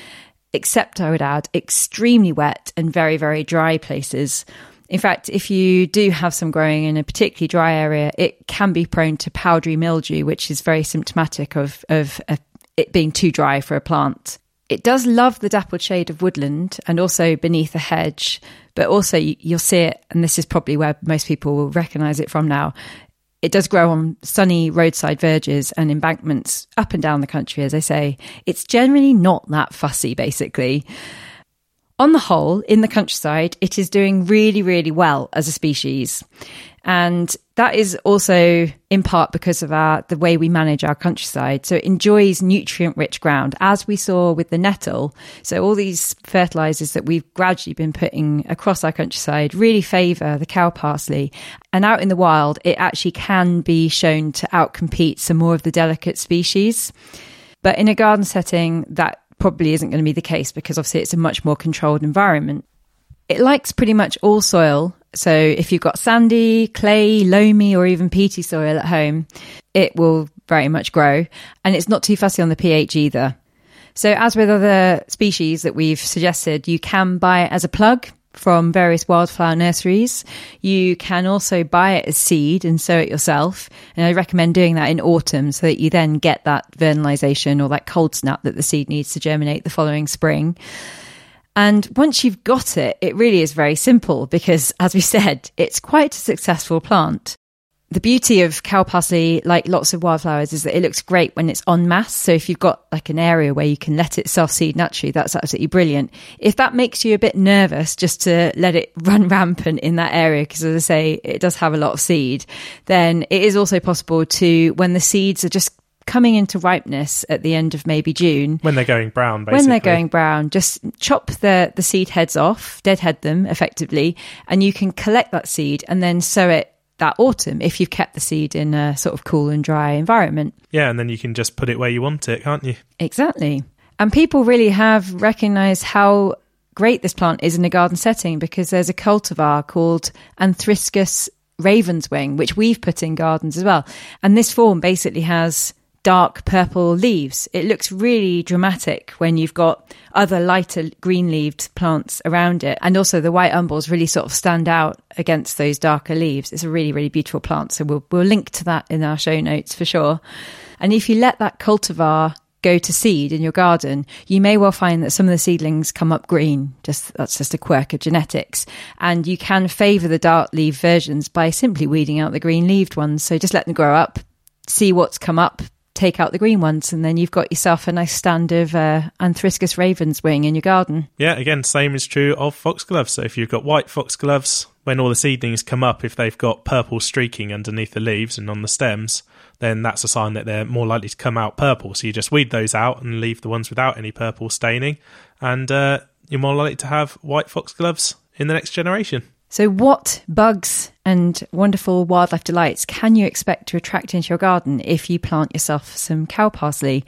except, I would add, extremely wet and very, very dry places. In fact, if you do have some growing in a particularly dry area, it can be prone to powdery mildew, which is very symptomatic of, of a it being too dry for a plant. It does love the dappled shade of woodland and also beneath a hedge, but also you- you'll see it, and this is probably where most people will recognize it from now. It does grow on sunny roadside verges and embankments up and down the country, as I say. It's generally not that fussy, basically. On the whole, in the countryside, it is doing really, really well as a species. And that is also in part because of our, the way we manage our countryside. So it enjoys nutrient rich ground, as we saw with the nettle. So all these fertilizers that we've gradually been putting across our countryside really favor the cow parsley. And out in the wild, it actually can be shown to outcompete some more of the delicate species. But in a garden setting, that probably isn't going to be the case because obviously it's a much more controlled environment. It likes pretty much all soil. So if you've got sandy, clay, loamy, or even peaty soil at home, it will very much grow. And it's not too fussy on the pH either. So as with other species that we've suggested, you can buy it as a plug from various wildflower nurseries. You can also buy it as seed and sow it yourself. And I recommend doing that in autumn so that you then get that vernalization or that cold snap that the seed needs to germinate the following spring. And once you've got it, it really is very simple because, as we said, it's quite a successful plant. The beauty of cow parsley, like lots of wildflowers, is that it looks great when it's en masse. So if you've got like an area where you can let it self seed naturally, that's absolutely brilliant. If that makes you a bit nervous just to let it run rampant in that area, because as I say, it does have a lot of seed, then it is also possible to, when the seeds are just coming into ripeness at the end of maybe June, When they're going brown, basically. when they're going brown, just chop the, the seed heads off, deadhead them effectively, and you can collect that seed and then sow it that autumn if you've kept the seed in a sort of cool and dry environment. Yeah, and then you can just put it where you want it, can't you? Exactly. And people really have recognized how great this plant is in a garden setting because there's a cultivar called Anthriscus ravenswing, which we've put in gardens as well. And this form basically has dark purple leaves. It looks really dramatic when you've got other lighter green leaved plants around it. And also the white umbels really sort of stand out against those darker leaves. It's a really, really beautiful plant. So we'll, we'll link to that in our show notes for sure. And if you let that cultivar go to seed in your garden, you may well find that some of the seedlings come up green. Just that's just a quirk of genetics. And you can favour the dark leaf versions by simply weeding out the green leaved ones. So just let them grow up, see what's come up, take out the green ones, and then you've got yourself a nice stand of uh, Anthriscus ravenswing in your garden. Yeah, again, same is true of foxgloves. So if you've got white foxgloves, when all the seedlings come up, if they've got purple streaking underneath the leaves and on the stems, then that's a sign that they're more likely to come out purple. So you just weed those out and leave the ones without any purple staining, and uh, you're more likely to have white foxgloves in the next generation. So, what bugs and wonderful wildlife delights can you expect to attract into your garden if you plant yourself some cow parsley?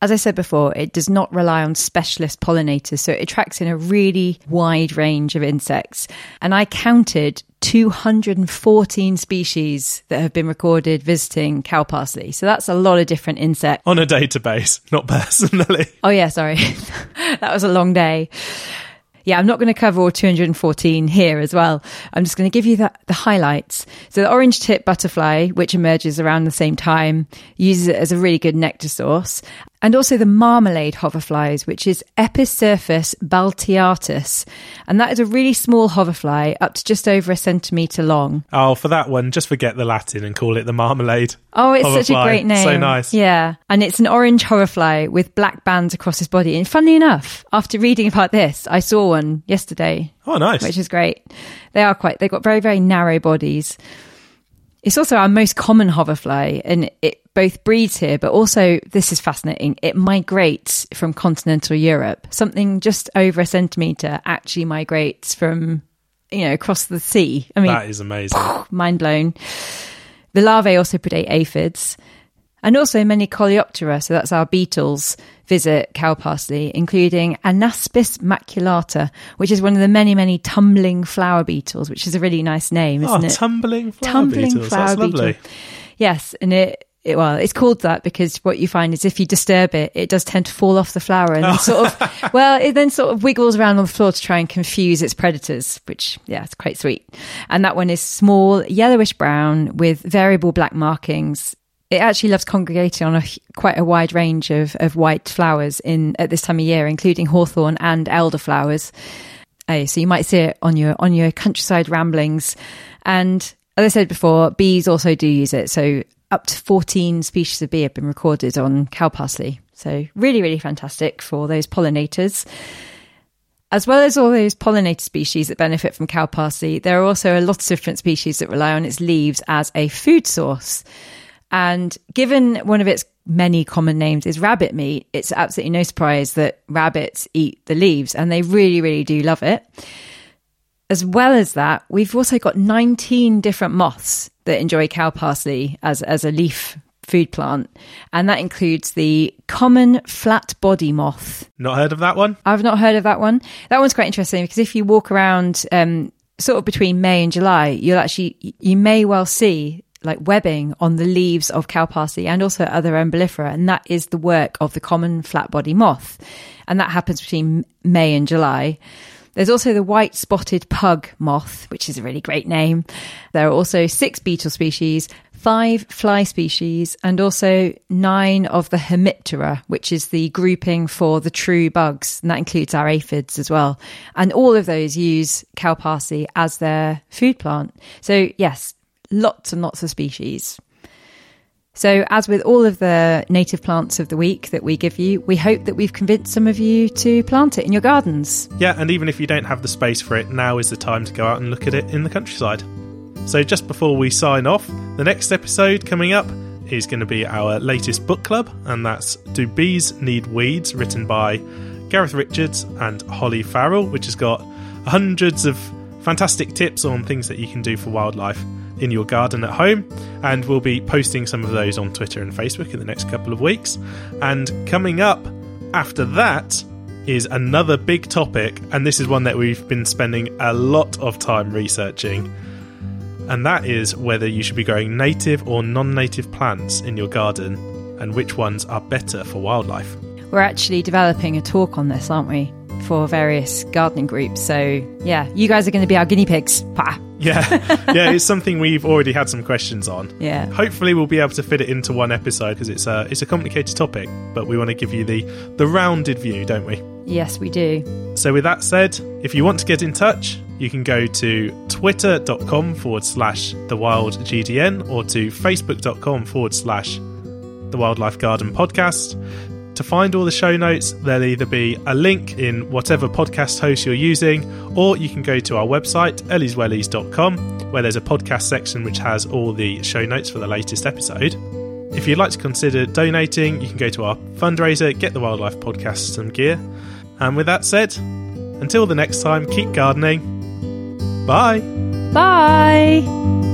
As I said before, it does not rely on specialist pollinators, so it attracts in a really wide range of insects. And I counted 214 species that have been recorded visiting cow parsley. So that's a lot of different insects. On a database, not personally. Oh, yeah, sorry. that was a long day. Yeah, I'm not going to cover all 214 here as well. I'm just going to give you the, the highlights. So the orange tip butterfly, which emerges around the same time, uses it as a really good nectar source. And also the marmalade hoverflies, which is Episyrphus balteatus. And that is a really small hoverfly, up to just over a centimetre long. Oh, for that one, just forget the Latin and call it the marmalade. Oh, it's such a great name. So nice. Yeah. And it's an orange hoverfly with black bands across his body. And funnily enough, after reading about this, I saw one yesterday, Oh, nice. which is great. They are quite, they've got very, very narrow bodies. It's also our most common hoverfly and it both breeds here, but also, this is fascinating, it migrates from continental Europe. Something just over a centimetre actually migrates from, you know, across the sea. I mean, that is amazing. mind blown. The larvae also predate aphids. And also many coleoptera, so that's our beetles, visit cow parsley, including Anaspis maculata, which is one of the many, many tumbling flower beetles, which is a really nice name, Oh, isn't ah, it? tumbling flower tumbling beetles. flower That's lovely. beetle. Yes, and it, it well, it's called that because what you find is if you disturb it, it does tend to fall off the flower and then oh. sort of, well, it then sort of wiggles around on the floor to try and confuse its predators, which yeah, it's quite sweet. And that one is small, yellowish brown with variable black markings. It actually loves congregating on a quite a wide range of, of white flowers in at this time of year, including hawthorn and elder flowers. Oh, so you might see it on your on your countryside ramblings. And as I said before, bees also do use it. So up to 14 species of bee have been recorded on cow parsley. So really, really fantastic for those pollinators. As well as all those pollinator species that benefit from cow parsley, there are also a lot of different species that rely on its leaves as a food source. And given one of its many common names is rabbit meat, it's absolutely no surprise that rabbits eat the leaves and they really, really do love it. As well as that, we've also got 19 different moths that enjoy cow parsley as, as a leaf food plant. And that includes the common flat body moth, Not heard of that one? I've not heard of that one. That one's quite interesting because if you walk around um, sort of between May and July, you'll actually, you may well see like webbing on the leaves of cow parsley and also other umbellifera. And that is the work of the common flat body moth. And that happens between May and July. There's also the white spotted pug moth, which is a really great name. There are also six beetle species, five fly species, and also nine of the Hemiptera, which is the grouping for the true bugs. And that includes our aphids as well. And all of those use cow parsley as their food plant. So, yes, lots and lots of species. So, as with all of the native plants of the week that we give you, we hope that we've convinced some of you to plant it in your gardens. Yeah, and even if you don't have the space for it, now is the time to go out and look at it in the countryside. So, just before we sign off, the next episode coming up is going to be our latest book club, and that's Do Bees Need Weeds, written by Gareth Richards and Holly Farrell, which has got hundreds of fantastic tips on things that you can do for wildlife in your garden at home. And we'll be posting some of those on Twitter and Facebook in the next couple of weeks. And coming up after that is another big topic, and this is one that we've been spending a lot of time researching. And that is whether you should be growing native or non native plants in your garden and which ones are better for wildlife. We're actually developing a talk on this, aren't we? For various gardening groups. So, yeah, you guys are going to be our guinea pigs. Pah. Yeah, yeah, it's something we've already had some questions on. Yeah. Hopefully, we'll be able to fit it into one episode because it's a it's a complicated topic, but we want to give you the the rounded view, don't we? Yes, we do. So, with that said, if you want to get in touch, you can go to twitter.com forward slash the wild GDN or to facebook.com forward slash the wildlife garden podcast. To find all the show notes, there'll either be a link in whatever podcast host you're using, or you can go to our website, ellieswellies.com, where there's a podcast section which has all the show notes for the latest episode. If you'd like to consider donating, you can go to our fundraiser, get the Wildlife Podcast some gear. And with that said, until the next time, keep gardening. Bye. Bye.